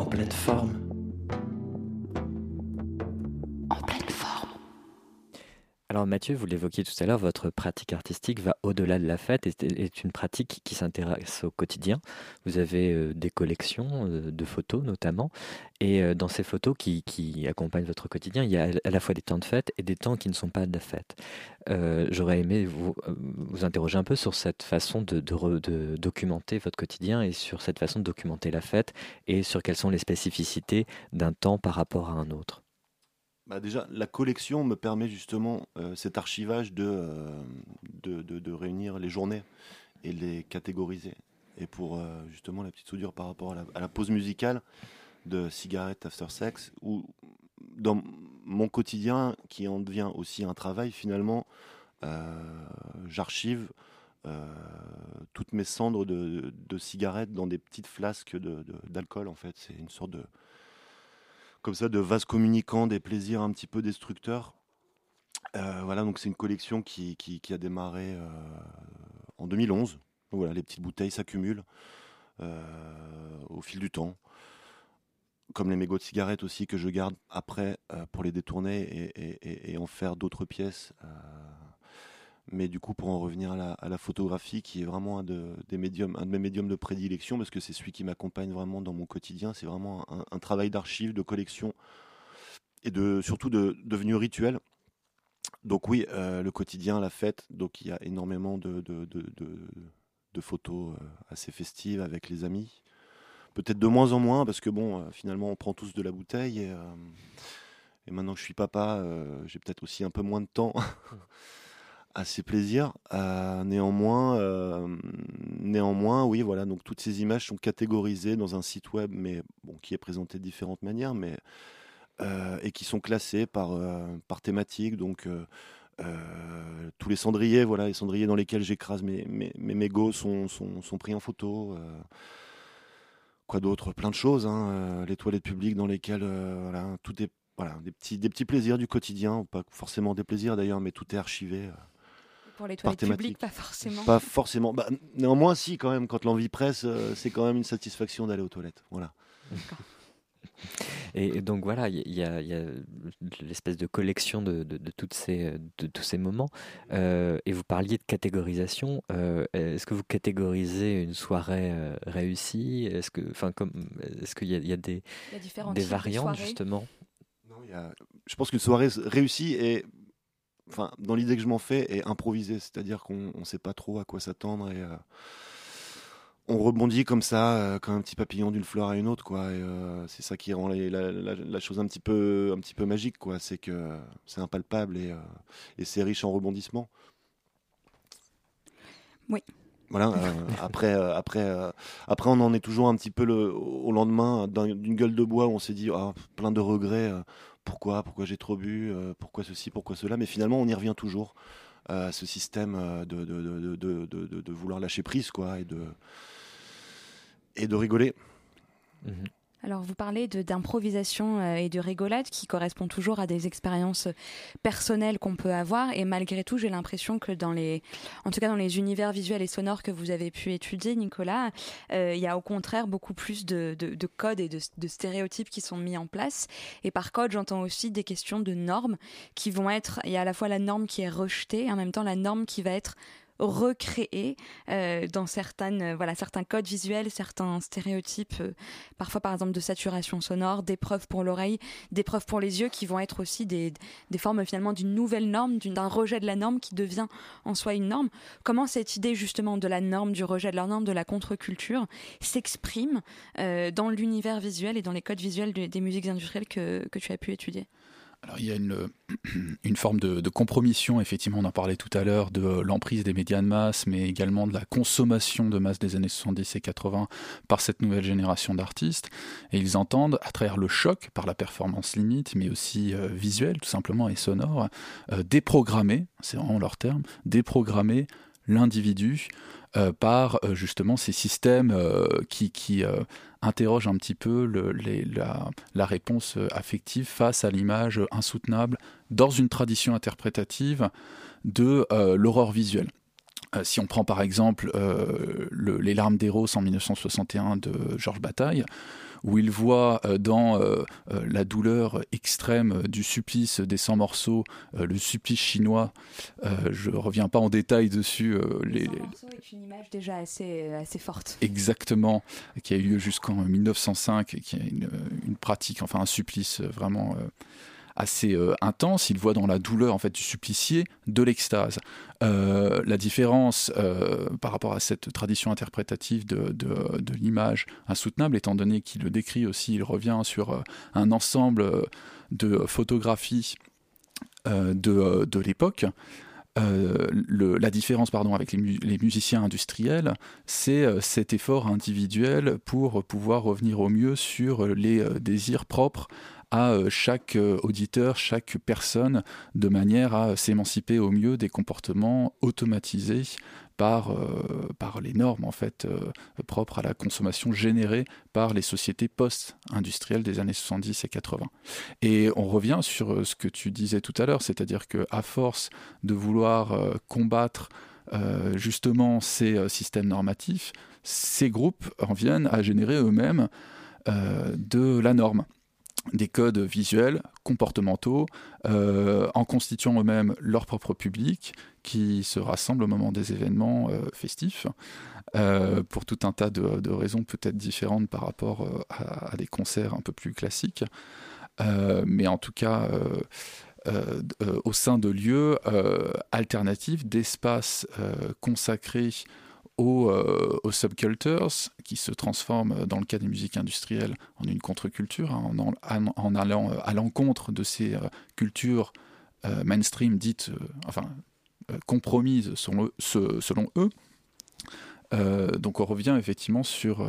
En pleine forme. Alors Mathieu, vous l'évoquiez tout à l'heure, votre pratique artistique va au-delà de la fête et est une pratique qui s'intéresse au quotidien. Vous avez euh, des collections euh, de photos notamment, et euh, dans ces photos qui, accompagnent votre quotidien, il y a à la fois des temps de fête et des temps qui ne sont pas de la fête. J'aurais aimé vous, interroger un peu sur cette façon de, documenter votre quotidien et sur cette façon de documenter la fête et sur quelles sont les spécificités d'un temps par rapport à un autre. Bah déjà, la collection me permet justement euh, cet archivage euh, de, de, réunir les journées et les catégoriser. Et pour euh, justement la petite soudure par rapport à la, pause musicale de Cigarette After Sex, où dans mon quotidien, qui en devient aussi un travail, finalement, j'archive toutes mes cendres de, de, cigarettes dans des petites flasques d'alcool, en fait. C'est une sorte de comme ça de vases communicants, des plaisirs un petit peu destructeurs. Euh, voilà, donc c'est une collection qui, a démarré euh, en 2011. voilà, les petites bouteilles s'accumulent euh, au fil du temps. Comme les mégots de cigarettes aussi que je garde après pour les détourner et en faire d'autres pièces mais du coup, pour en revenir à la, photographie, qui est vraiment un de, des médiums, un de mes médiums de prédilection, parce que c'est celui qui m'accompagne vraiment dans mon quotidien, c'est vraiment un, travail d'archive, de collection, et de, surtout de devenu rituel. Donc oui, euh, le quotidien, la fête, donc il y a énormément de, de, de photos euh, assez festives avec les amis. Peut-être de moins en moins, parce que bon, euh, finalement, on prend tous de la bouteille, et, et maintenant que je suis papa, j'ai peut-être aussi un peu moins de temps. à ses plaisirs. Euh, néanmoins, euh, néanmoins, oui, voilà. Donc toutes ces images sont catégorisées dans un site web, mais qui est présenté de différentes manières, mais euh, et qui sont classées par par thématique. Donc tous les cendriers, voilà, les cendriers dans lesquels j'écrase mes, mes, mégots sont, pris en photo. quoi d'autre Plein de choses. Hein, les toilettes publiques dans lesquelles voilà, tout est des petits plaisirs du quotidien, pas forcément des plaisirs d'ailleurs, mais tout est archivé. Pour les toilettes publiques, pas forcément. Pas forcément. Bah, néanmoins, si, quand même, quand l'envie presse, euh, c'est quand même une satisfaction d'aller aux toilettes. Voilà. Et, donc voilà, il y a, l'espèce de collection de, toutes ces, de tous ces moments. Euh, et vous parliez de catégorisation. Euh, est-ce que vous catégorisez une soirée réussie? Est-ce que, enfin, comme, est-ce qu'il y, a des, des variantes justement? Non, Je pense qu'une soirée réussie est enfin, dans l'idée que je m'en fais, est improvisée. C'est-à-dire qu'on ne sait pas trop à quoi s'attendre et euh, on rebondit comme ça, euh, comme un petit papillon d'une fleur à une autre, quoi. Euh, c'est ça qui rend la, chose un petit peu, un petit peu magique, quoi. C'est que c'est impalpable et, et c'est riche en rebondissements. Oui. Voilà. après, après, après, on en est toujours un petit peu le, au lendemain d'une gueule de bois où on s'est dit, ah, plein de regrets pourquoi, pourquoi j'ai trop bu, euh, pourquoi ceci, pourquoi cela, mais finalement on y revient toujours à ce système euh, de, vouloir lâcher prise et, de, et rigoler. Mmh alors vous parlez d'improvisation euh, et de rigolade qui correspond toujours à des expériences personnelles qu'on peut avoir. Et malgré tout j'ai l'impression que dans les, en tout cas dans les univers visuels et sonores que vous avez pu étudier Nicolas, euh, il y a au contraire beaucoup plus de, de, codes et de, de, stéréotypes qui sont mis en place. Et par code j'entends aussi des questions de normes qui vont être, il y a à la fois la norme qui est rejetée et en même temps la norme qui va être recréer euh, dans certaines, euh, voilà, certains codes visuels, certains stéréotypes, euh, parfois par exemple de saturation sonore, des preuves pour l'oreille, des preuves pour les yeux, qui vont être aussi des, des formes finalement d'une nouvelle norme, d'un rejet de la norme qui devient en soi une norme. Comment cette idée justement de la norme, du rejet de la norme, de la contre-culture s'exprime dans l'univers visuel et dans les codes visuels des musiques industrielles que, que tu as pu étudier? Alors, il y a une, forme de, compromission, effectivement, on en parlait tout à l'heure, de l'emprise des médias de masse, mais également de la consommation de masse des années 70 et 80 par cette nouvelle génération d'artistes. Et ils entendent, à travers le choc, par la performance limite, mais aussi euh, visuelle, tout simplement, et sonore, euh, déprogrammer, c'est vraiment leur terme, déprogrammer l'individu euh, par justement ces systèmes qui, qui interroge un petit peu la, réponse affective face à l'image insoutenable dans une tradition interprétative de l'horreur visuelle. si on prend par exemple Les larmes d'Eros en 1961 de Georges Bataille, où il voit euh, dans euh, euh, la douleur extrême du supplice des 100 morceaux, le supplice chinois. je ne reviens pas en détail dessus. les, 100 morceaux est une image déjà assez, assez forte. Exactement, qui a eu lieu jusqu'en 1905, qui est une, une, pratique, enfin un supplice vraiment assez euh, intense. Il voit dans la douleur en fait du supplicié de l'extase. Euh, la différence euh, par rapport à cette tradition interprétative de, l'image insoutenable, étant donné qu'il le décrit aussi, il revient sur un ensemble de photographies de, l'époque. la différence pardon, avec les musiciens industriels, c'est cet effort individuel pour pouvoir revenir au mieux sur les désirs propres à euh, chaque euh, auditeur, chaque personne, de manière à s'émanciper au mieux des comportements automatisés par, euh, par les normes en fait propres à la consommation générée par les sociétés post-industrielles des années 70 et 80. Et on revient sur ce que tu disais tout à l'heure, c'est-à-dire que à force de vouloir combattre justement ces systèmes normatifs, ces groupes en viennent à générer eux-mêmes de la norme des codes visuels, comportementaux, euh, en constituant eux-mêmes leur propre public qui se rassemble au moment des événements euh, festifs, euh, pour tout un tas de, raisons peut-être différentes par rapport à, des concerts un peu plus classiques. mais en tout cas, au sein de lieux alternatifs, d'espaces consacrés euh, aux, subcultures qui se transforment dans le cas des musiques industrielles en une contre-culture, hein, en, allant euh, à l'encontre de ces euh, cultures mainstream dites, enfin, compromises selon, eux. donc on revient effectivement sur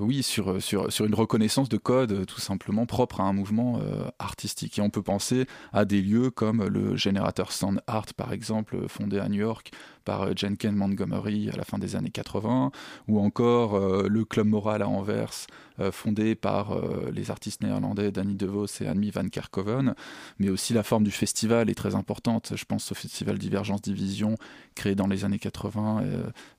oui, sur, sur, sur, une reconnaissance de code tout simplement propre à un mouvement artistique. Et on peut penser à des lieux comme le générateur Sound Art, par exemple, fondé à New York par Jenkins Montgomery à la fin des années 80, ou encore le Club Moral à Anvers, fondé par les artistes néerlandais Danny DeVos et Annie Van Kerkhoven, mais aussi la forme du festival est très importante. Je pense au festival Divergence Division, créé dans les années 80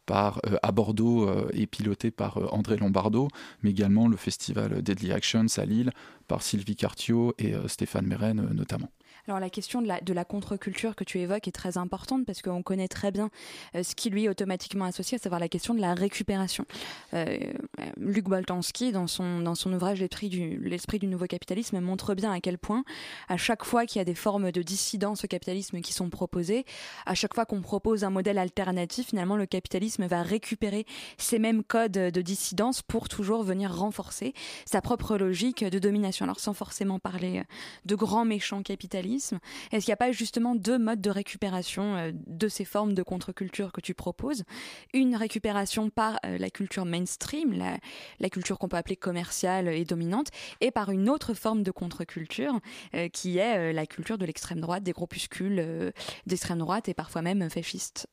par, à Bordeaux et piloté par André Lombard Bardo, mais également le festival Deadly Actions à Lille par Sylvie Cartiot et euh, Stéphane Meren euh, notamment. Alors la question de la, contre-culture que tu évoques est très importante parce qu'on connaît très bien euh, ce qui lui est automatiquement associé, à savoir la question de la récupération. Euh, Luc Boltanski, dans son, dans son ouvrage L'esprit du, l'esprit du nouveau capitalisme, montre bien à quel point, à chaque fois qu'il y a des formes de dissidence au capitalisme qui sont proposées, à chaque fois qu'on propose un modèle alternatif, finalement le capitalisme va récupérer ces mêmes codes de dissidence pour toujours venir renforcer sa propre logique de domination. Alors sans forcément parler de grands méchants capitalistes, est-ce qu'il n'y a pas justement deux modes de récupération euh, de ces formes de contre-culture que tu proposes? Une récupération par euh, la culture mainstream, la, culture qu'on peut appeler commerciale et dominante, et par une autre forme de contre-culture euh, qui est la culture de l'extrême droite, des groupuscules d'extrême droite et parfois même fascistes.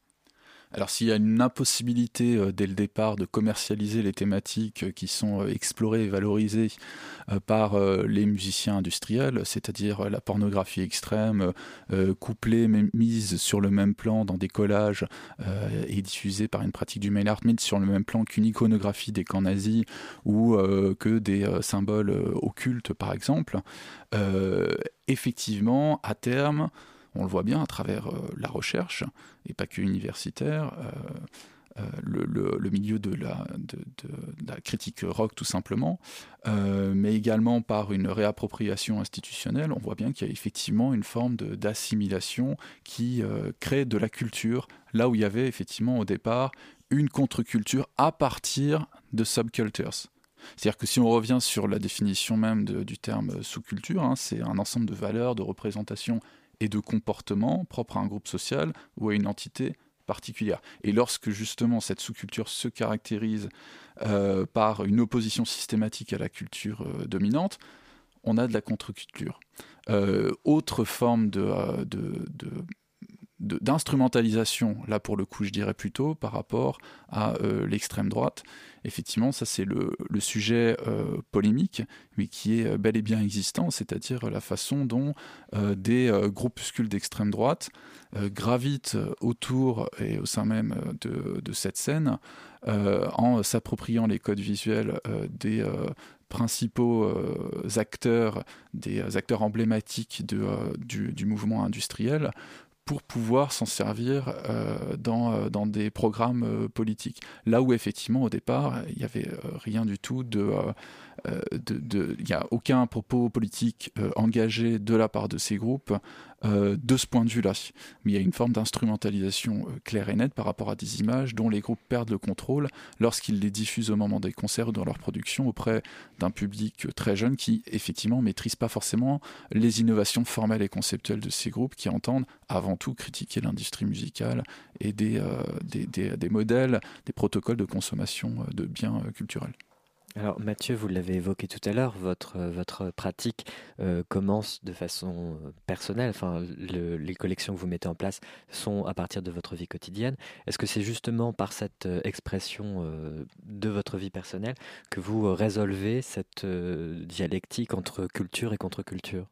Alors s'il y a une impossibilité euh, dès le départ de commercialiser les thématiques euh, qui sont euh, explorées et valorisées par les musiciens industriels, c'est-à-dire la pornographie extrême, couplée, mise sur le même plan dans des collages et diffusée par une pratique du mail art, mise sur le même plan qu'une iconographie des camps nazis ou que des symboles occultes par exemple, effectivement, à terme, on le voit bien à travers euh, la recherche, et pas que universitaire, euh, euh, le, milieu de la, critique rock tout simplement, mais également par une réappropriation institutionnelle, on voit bien qu'il y a effectivement une forme d'assimilation qui crée de la culture, là où il y avait effectivement au départ une contre-culture à partir de subcultures. C'est-à-dire que si on revient sur la définition même du terme sous-culture, hein, c'est un ensemble de valeurs, de représentations et de comportement propre à un groupe social ou à une entité particulière. Et lorsque justement cette sous-culture se caractérise euh, par une opposition systématique à la culture euh, dominante, on a de la contre-culture. Euh, autre forme de, d'instrumentalisation, là pour le coup je dirais plutôt, par rapport à l'extrême droite. Effectivement, ça c'est le, sujet polémique, mais qui est bel et bien existant, c'est-à-dire la façon dont des groupuscules d'extrême droite gravitent autour et au sein même de cette scène en s'appropriant les codes visuels des principaux euh, acteurs, des euh, acteurs emblématiques de, euh, du, mouvement industriel pour pouvoir s'en servir dans, dans, des programmes politiques. Là où effectivement au départ, il n'y avait rien du tout de euh, il n'y a aucun propos politique euh, engagé de la part de ces groupes euh, de ce point de vue-là. Mais il y a une forme d'instrumentalisation claire et nette par rapport à des images dont les groupes perdent le contrôle lorsqu'ils les diffusent au moment des concerts ou dans leur production auprès d'un public très jeune qui, effectivement, maîtrise pas forcément les innovations formelles et conceptuelles de ces groupes qui entendent avant tout critiquer l'industrie musicale et des, des modèles, des protocoles de consommation de biens culturels. Alors Mathieu, vous l'avez évoqué tout à l'heure, votre, euh, votre pratique euh, commence de façon euh, personnelle, enfin les collections que vous mettez en place sont à partir de votre vie quotidienne. Est-ce que c'est justement par cette expression de votre vie personnelle que vous résolvez cette dialectique entre culture et contre-culture?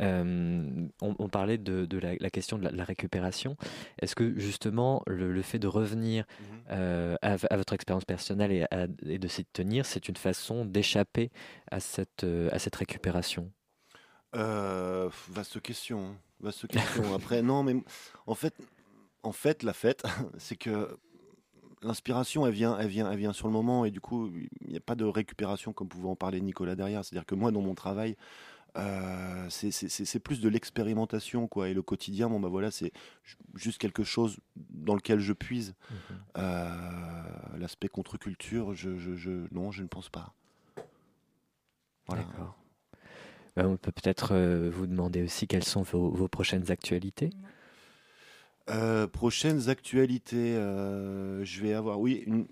Euh, on, parlait de, la, question de la, récupération. Est-ce que justement le, fait de revenir mhm. euh, à, votre expérience personnelle et, de s'y tenir, c'est une façon d'échapper à cette, euh, à cette récupération? Vaste question. Vaste question. Après, non, mais en fait, en fait la fête, c'est que l'inspiration, elle vient, elle, vient, elle vient sur le moment et du coup, il n'y a pas de récupération comme pouvait en parler Nicolas derrière. C'est-à-dire que moi, dans mon travail, euh, c'est plus de l'expérimentation quoi. Et le quotidien bon bah voilà c'est juste quelque chose dans lequel je puise. Mhm. euh, l'aspect contre-culture je, je, non je ne pense pas. Voilà. Bah, on peut peut-être euh, vous demander aussi quelles sont vos, prochaines actualités. Prochaines actualités je vais avoir oui une,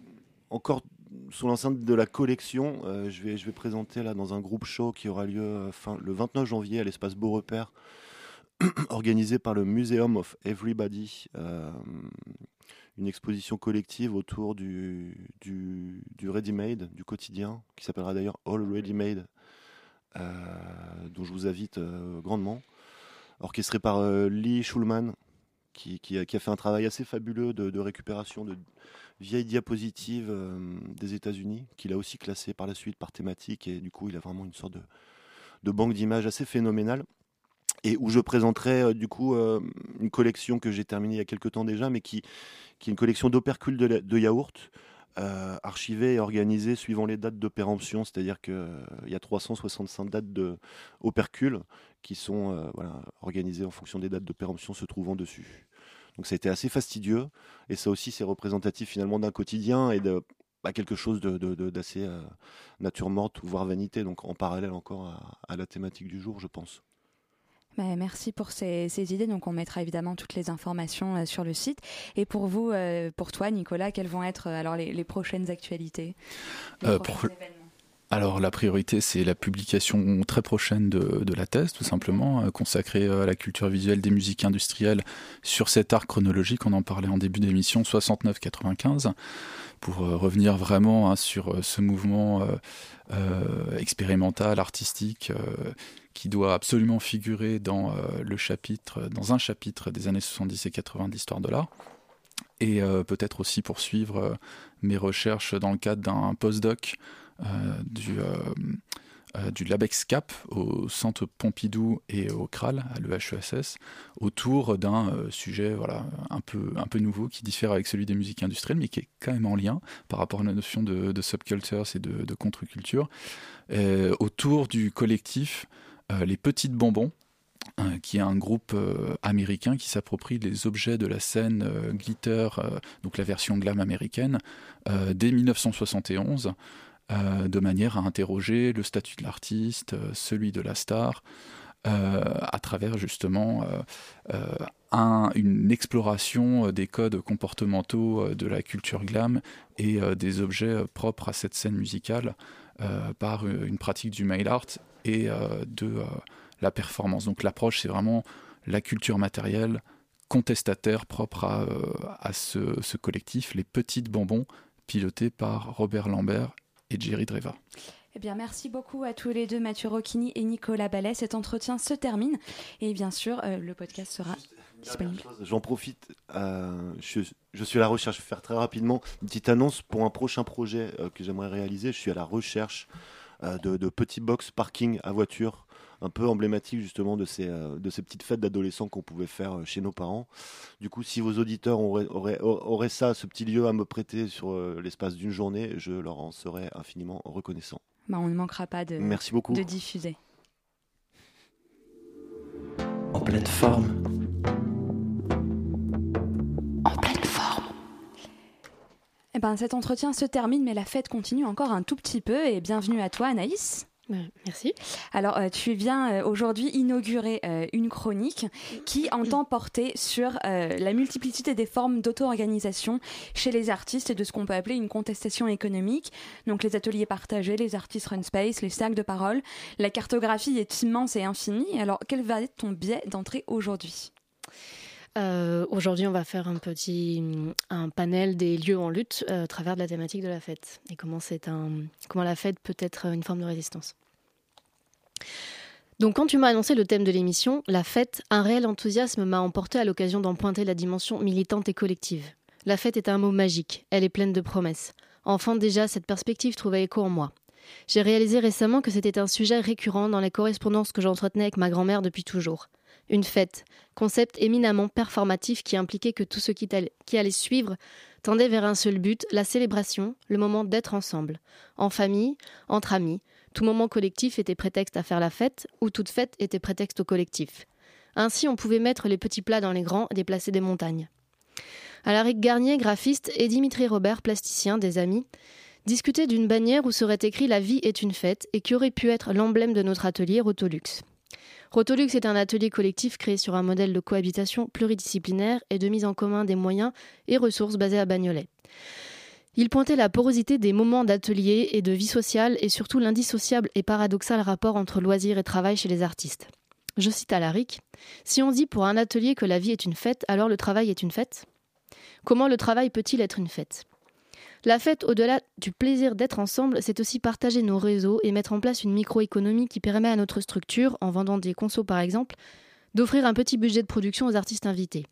encore sous l'enceinte de la collection, euh, je, vais, présenter là dans un groupe show qui aura lieu euh, le 29 janvier à l'espace Beau Repère, organisé par le Museum of Everybody, euh, une exposition collective autour du, ready-made, du quotidien, qui s'appellera d'ailleurs All Ready-Made, dont je vous invite grandement, orchestré par Lee Schulman, qui, a, a, fait un travail assez fabuleux de, de récupération de vieille diapositive euh, des États-Unis, qu'il a aussi classé par la suite par thématique, et du coup, il a vraiment une sorte de, banque d'images assez phénoménale. Et où je présenterai euh, du coup euh, une collection que j'ai terminée il y a quelques temps déjà, mais qui, qui est une collection d'opercules de, de yaourt, archivée et organisée suivant les dates de péremption, c'est-à-dire qu'il y a 365 dates de opercules qui sont organisées en fonction des dates de péremption se trouvant dessus. Donc ça a été assez fastidieux. Et ça aussi, c'est représentatif finalement d'un quotidien et de bah, quelque chose d'assez de, euh, nature morte, voire vanité. Donc en parallèle encore à, la thématique du jour, je pense. Bah, merci pour ces, idées. Donc, on mettra évidemment toutes les informations euh, sur le site. Et pour vous, euh, pour toi, Nicolas, quelles vont être alors les, prochaines actualités? Alors la priorité, c'est la publication très prochaine de, la thèse, tout simplement, euh, consacrée euh, à la culture visuelle des musiques industrielles sur cet art chronologique, on en parlait en début d'émission, 69-95, pour euh, revenir vraiment hein, sur ce mouvement expérimental, artistique, qui doit absolument figurer dans le chapitre, dans un chapitre des années 70 et 80 d'histoire de l'art. Et peut-être aussi poursuivre mes recherches dans le cadre d'un postdoc du, euh, euh, du Labex Cap au Centre Pompidou et au CRAL, à l'EHESS, autour d'un sujet voilà, un, peu, un peu nouveau qui diffère avec celui des musiques industrielles, mais qui est quand même en lien par rapport à la notion de, de subcultures et de, de contre-culture, autour du collectif Les Petites Bonbons, qui est un groupe américain qui s'approprie les objets de la scène glitter, donc la version glam américaine, dès 1971. Euh, de manière à interroger le statut de l'artiste, euh, celui de la star, euh, à travers justement une exploration des codes comportementaux de la culture glam et des objets propres à cette scène musicale par une pratique du mail art et de la performance. Donc l'approche, c'est vraiment la culture matérielle contestataire propre à, euh, ce, collectif, les Petites Bonbons, pilotés par Robert Lambert et Jerry Dreva. Eh bien, merci beaucoup à tous les deux, Mathieu Rocchini et Nicolas Ballet. Cet entretien se termine et bien sûr, euh, le podcast sera disponible. J'en profite, euh, je, suis à la recherche, je vais faire très rapidement une petite annonce pour un prochain projet que j'aimerais réaliser. Je suis à la recherche de, de petits box parking à voiture un peu emblématique justement de ces, euh, de ces petites fêtes d'adolescents qu'on pouvait faire euh, chez nos parents. Du coup, si vos auditeurs auraient, auraient, ça, ce petit lieu à me prêter sur euh, l'espace d'une journée, je leur en serais infiniment reconnaissant. Bah, on ne manquera pas de, Merci beaucoup. de diffuser. En pleine forme. En pleine forme. Eh ben, cet entretien se termine, mais la fête continue encore un tout petit peu. Et bienvenue à toi, Anaïs. Bah, merci. Alors, euh, tu viens euh, aujourd'hui inaugurer euh, une chronique qui entend porter sur la multiplicité des formes d'auto-organisation chez les artistes et de ce qu'on peut appeler une contestation économique. Donc, les ateliers partagés, les artistes run space, les sacs de parole. La cartographie est immense et infinie. Alors, quel va être ton biais d'entrée aujourd'hui? Aujourd'hui, on va faire un petit un panel des lieux en lutte à travers de la thématique de la fête et comment c'est un comment la fête peut être une forme de résistance. Donc quand tu m'as annoncé le thème de l'émission, la fête, un réel enthousiasme m'a emporté à l'occasion d'en pointer la dimension militante et collective. La fête est un mot magique, elle est pleine de promesses. Enfant déjà, cette perspective trouvait écho en moi. J'ai réalisé récemment que c'était un sujet récurrent dans les correspondances que j'entretenais avec ma grand-mère depuis toujours. Une fête, concept éminemment performatif qui impliquait que tout ce qui, allait suivre tendait vers un seul but, la célébration, le moment d'être ensemble, en famille, entre amis, tout moment collectif était prétexte à faire la fête, ou toute fête était prétexte au collectif. Ainsi, on pouvait mettre les petits plats dans les grands et déplacer des montagnes. Alaric Garnier, graphiste, et Dimitri Robert, plasticien, des amis, discutaient d'une bannière où serait écrit La vie est une fête et qui aurait pu être l'emblème de notre atelier Rotolux. Rotolux est un atelier collectif créé sur un modèle de cohabitation pluridisciplinaire et de mise en commun des moyens et ressources basés à Bagnolet. Il pointait la porosité des moments d'atelier et de vie sociale et surtout l'indissociable et paradoxal rapport entre loisirs et travail chez les artistes. Je cite Alaric Si on dit pour un atelier que la vie est une fête, alors le travail est une fête? Comment le travail peut-il être une fête? La fête, au-delà du plaisir d'être ensemble, c'est aussi partager nos réseaux et mettre en place une microéconomie qui permet à notre structure, en vendant des consos par exemple, d'offrir un petit budget de production aux artistes invités.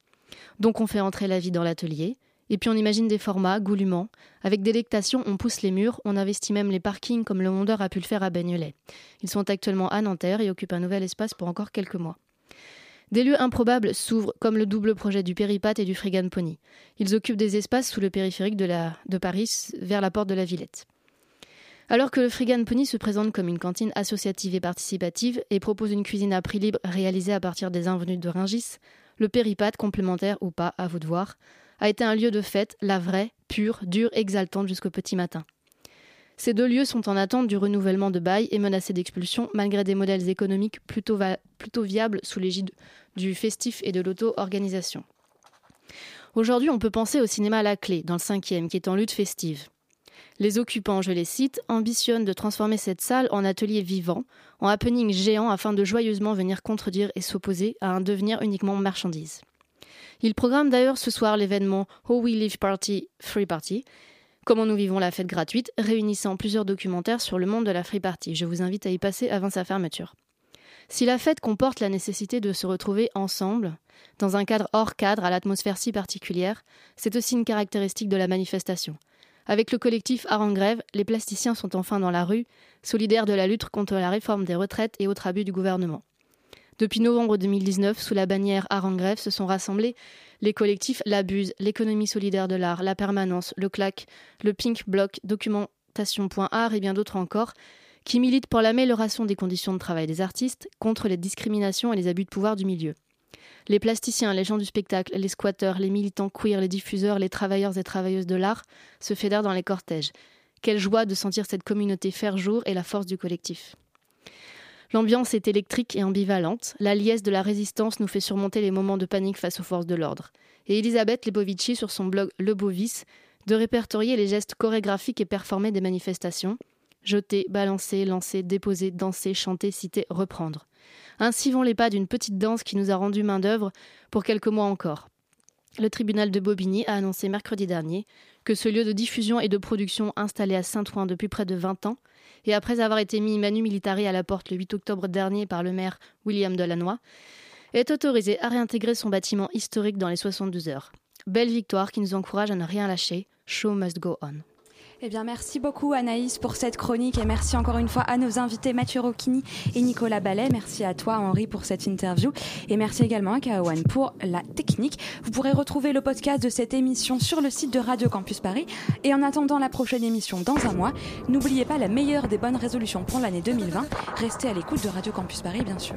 Donc on fait entrer la vie dans l'atelier, et puis on imagine des formats goulûment. Avec délectation, on pousse les murs, on investit même les parkings comme le Mondeur a pu le faire à Bagnolet. Ils sont actuellement à Nanterre et occupent un nouvel espace pour encore quelques mois. Des lieux improbables s'ouvrent, comme le double projet du Péripat et du Frigan Pony. Ils occupent des espaces sous le périphérique de, Paris, vers la porte de la Villette. Alors que le Frigan Pony se présente comme une cantine associative et participative et propose une cuisine à prix libre réalisée à partir des invenus de Ringis, le Péripat, complémentaire ou pas, à vous de voir, a été un lieu de fête, la vraie, pure, dure, exaltante jusqu'au petit matin. Ces deux lieux sont en attente du renouvellement de bail et menacés d'expulsion malgré des modèles économiques plutôt, viables sous l'égide du festif et de l'auto-organisation. Aujourd'hui, on peut penser au cinéma à la clé, dans le cinquième, qui est en lutte festive. Les occupants, je les cite, ambitionnent de transformer cette salle en atelier vivant, en happening géant afin de joyeusement venir contredire et s'opposer à un devenir uniquement marchandise. Il programme d'ailleurs ce soir l'événement How We Live Party Free Party, Comment nous vivons la fête gratuite, réunissant plusieurs documentaires sur le monde de la free party. Je vous invite à y passer avant sa fermeture. Si la fête comporte la nécessité de se retrouver ensemble, dans un cadre hors cadre à l'atmosphère si particulière, c'est aussi une caractéristique de la manifestation. Avec le collectif Art en grève, les plasticiens sont enfin dans la rue, solidaires de la lutte contre la réforme des retraites et autres abus du gouvernement. Depuis novembre 2019, sous la bannière Art en grève, se sont rassemblés les collectifs L'Abuse, l'économie solidaire de l'art, la permanence, le CLAC, le Pink Bloc, documentation.art et bien d'autres encore, qui militent pour l'amélioration des conditions de travail des artistes, contre les discriminations et les abus de pouvoir du milieu. Les plasticiens, les gens du spectacle, les squatteurs, les militants queer, les diffuseurs, les travailleurs et travailleuses de l'art se fédèrent dans les cortèges. Quelle joie de sentir cette communauté faire jour et la force du collectif. L'ambiance est électrique et ambivalente. La liesse de la résistance nous fait surmonter les moments de panique face aux forces de l'ordre. Et Elisabeth Lebovici, sur son blog Le Bovis, de répertorier les gestes chorégraphiques et performés des manifestations jeter, balancer, lancer, déposer, danser, chanter, citer, reprendre. Ainsi vont les pas d'une petite danse qui nous a rendu main-d'œuvre pour quelques mois encore. Le tribunal de Bobigny a annoncé mercredi dernier que ce lieu de diffusion et de production installé à Saint-Ouen depuis près de 20 ans, et après avoir été mis manu militari à la porte le 8 octobre dernier par le maire William Delannoy, est autorisé à réintégrer son bâtiment historique dans les 72 heures. Belle victoire qui nous encourage à ne rien lâcher. Show must go on. Eh bien, merci beaucoup Anaïs pour cette chronique et merci encore une fois à nos invités Mathieu Rocchini et Nicolas Ballet. Merci à toi Henri pour cette interview et merci également à Kaowan pour la technique. Vous pourrez retrouver le podcast de cette émission sur le site de Radio Campus Paris et en attendant la prochaine émission dans un mois, n'oubliez pas la meilleure des bonnes résolutions pour l'année 2020. Restez à l'écoute de Radio Campus Paris bien sûr.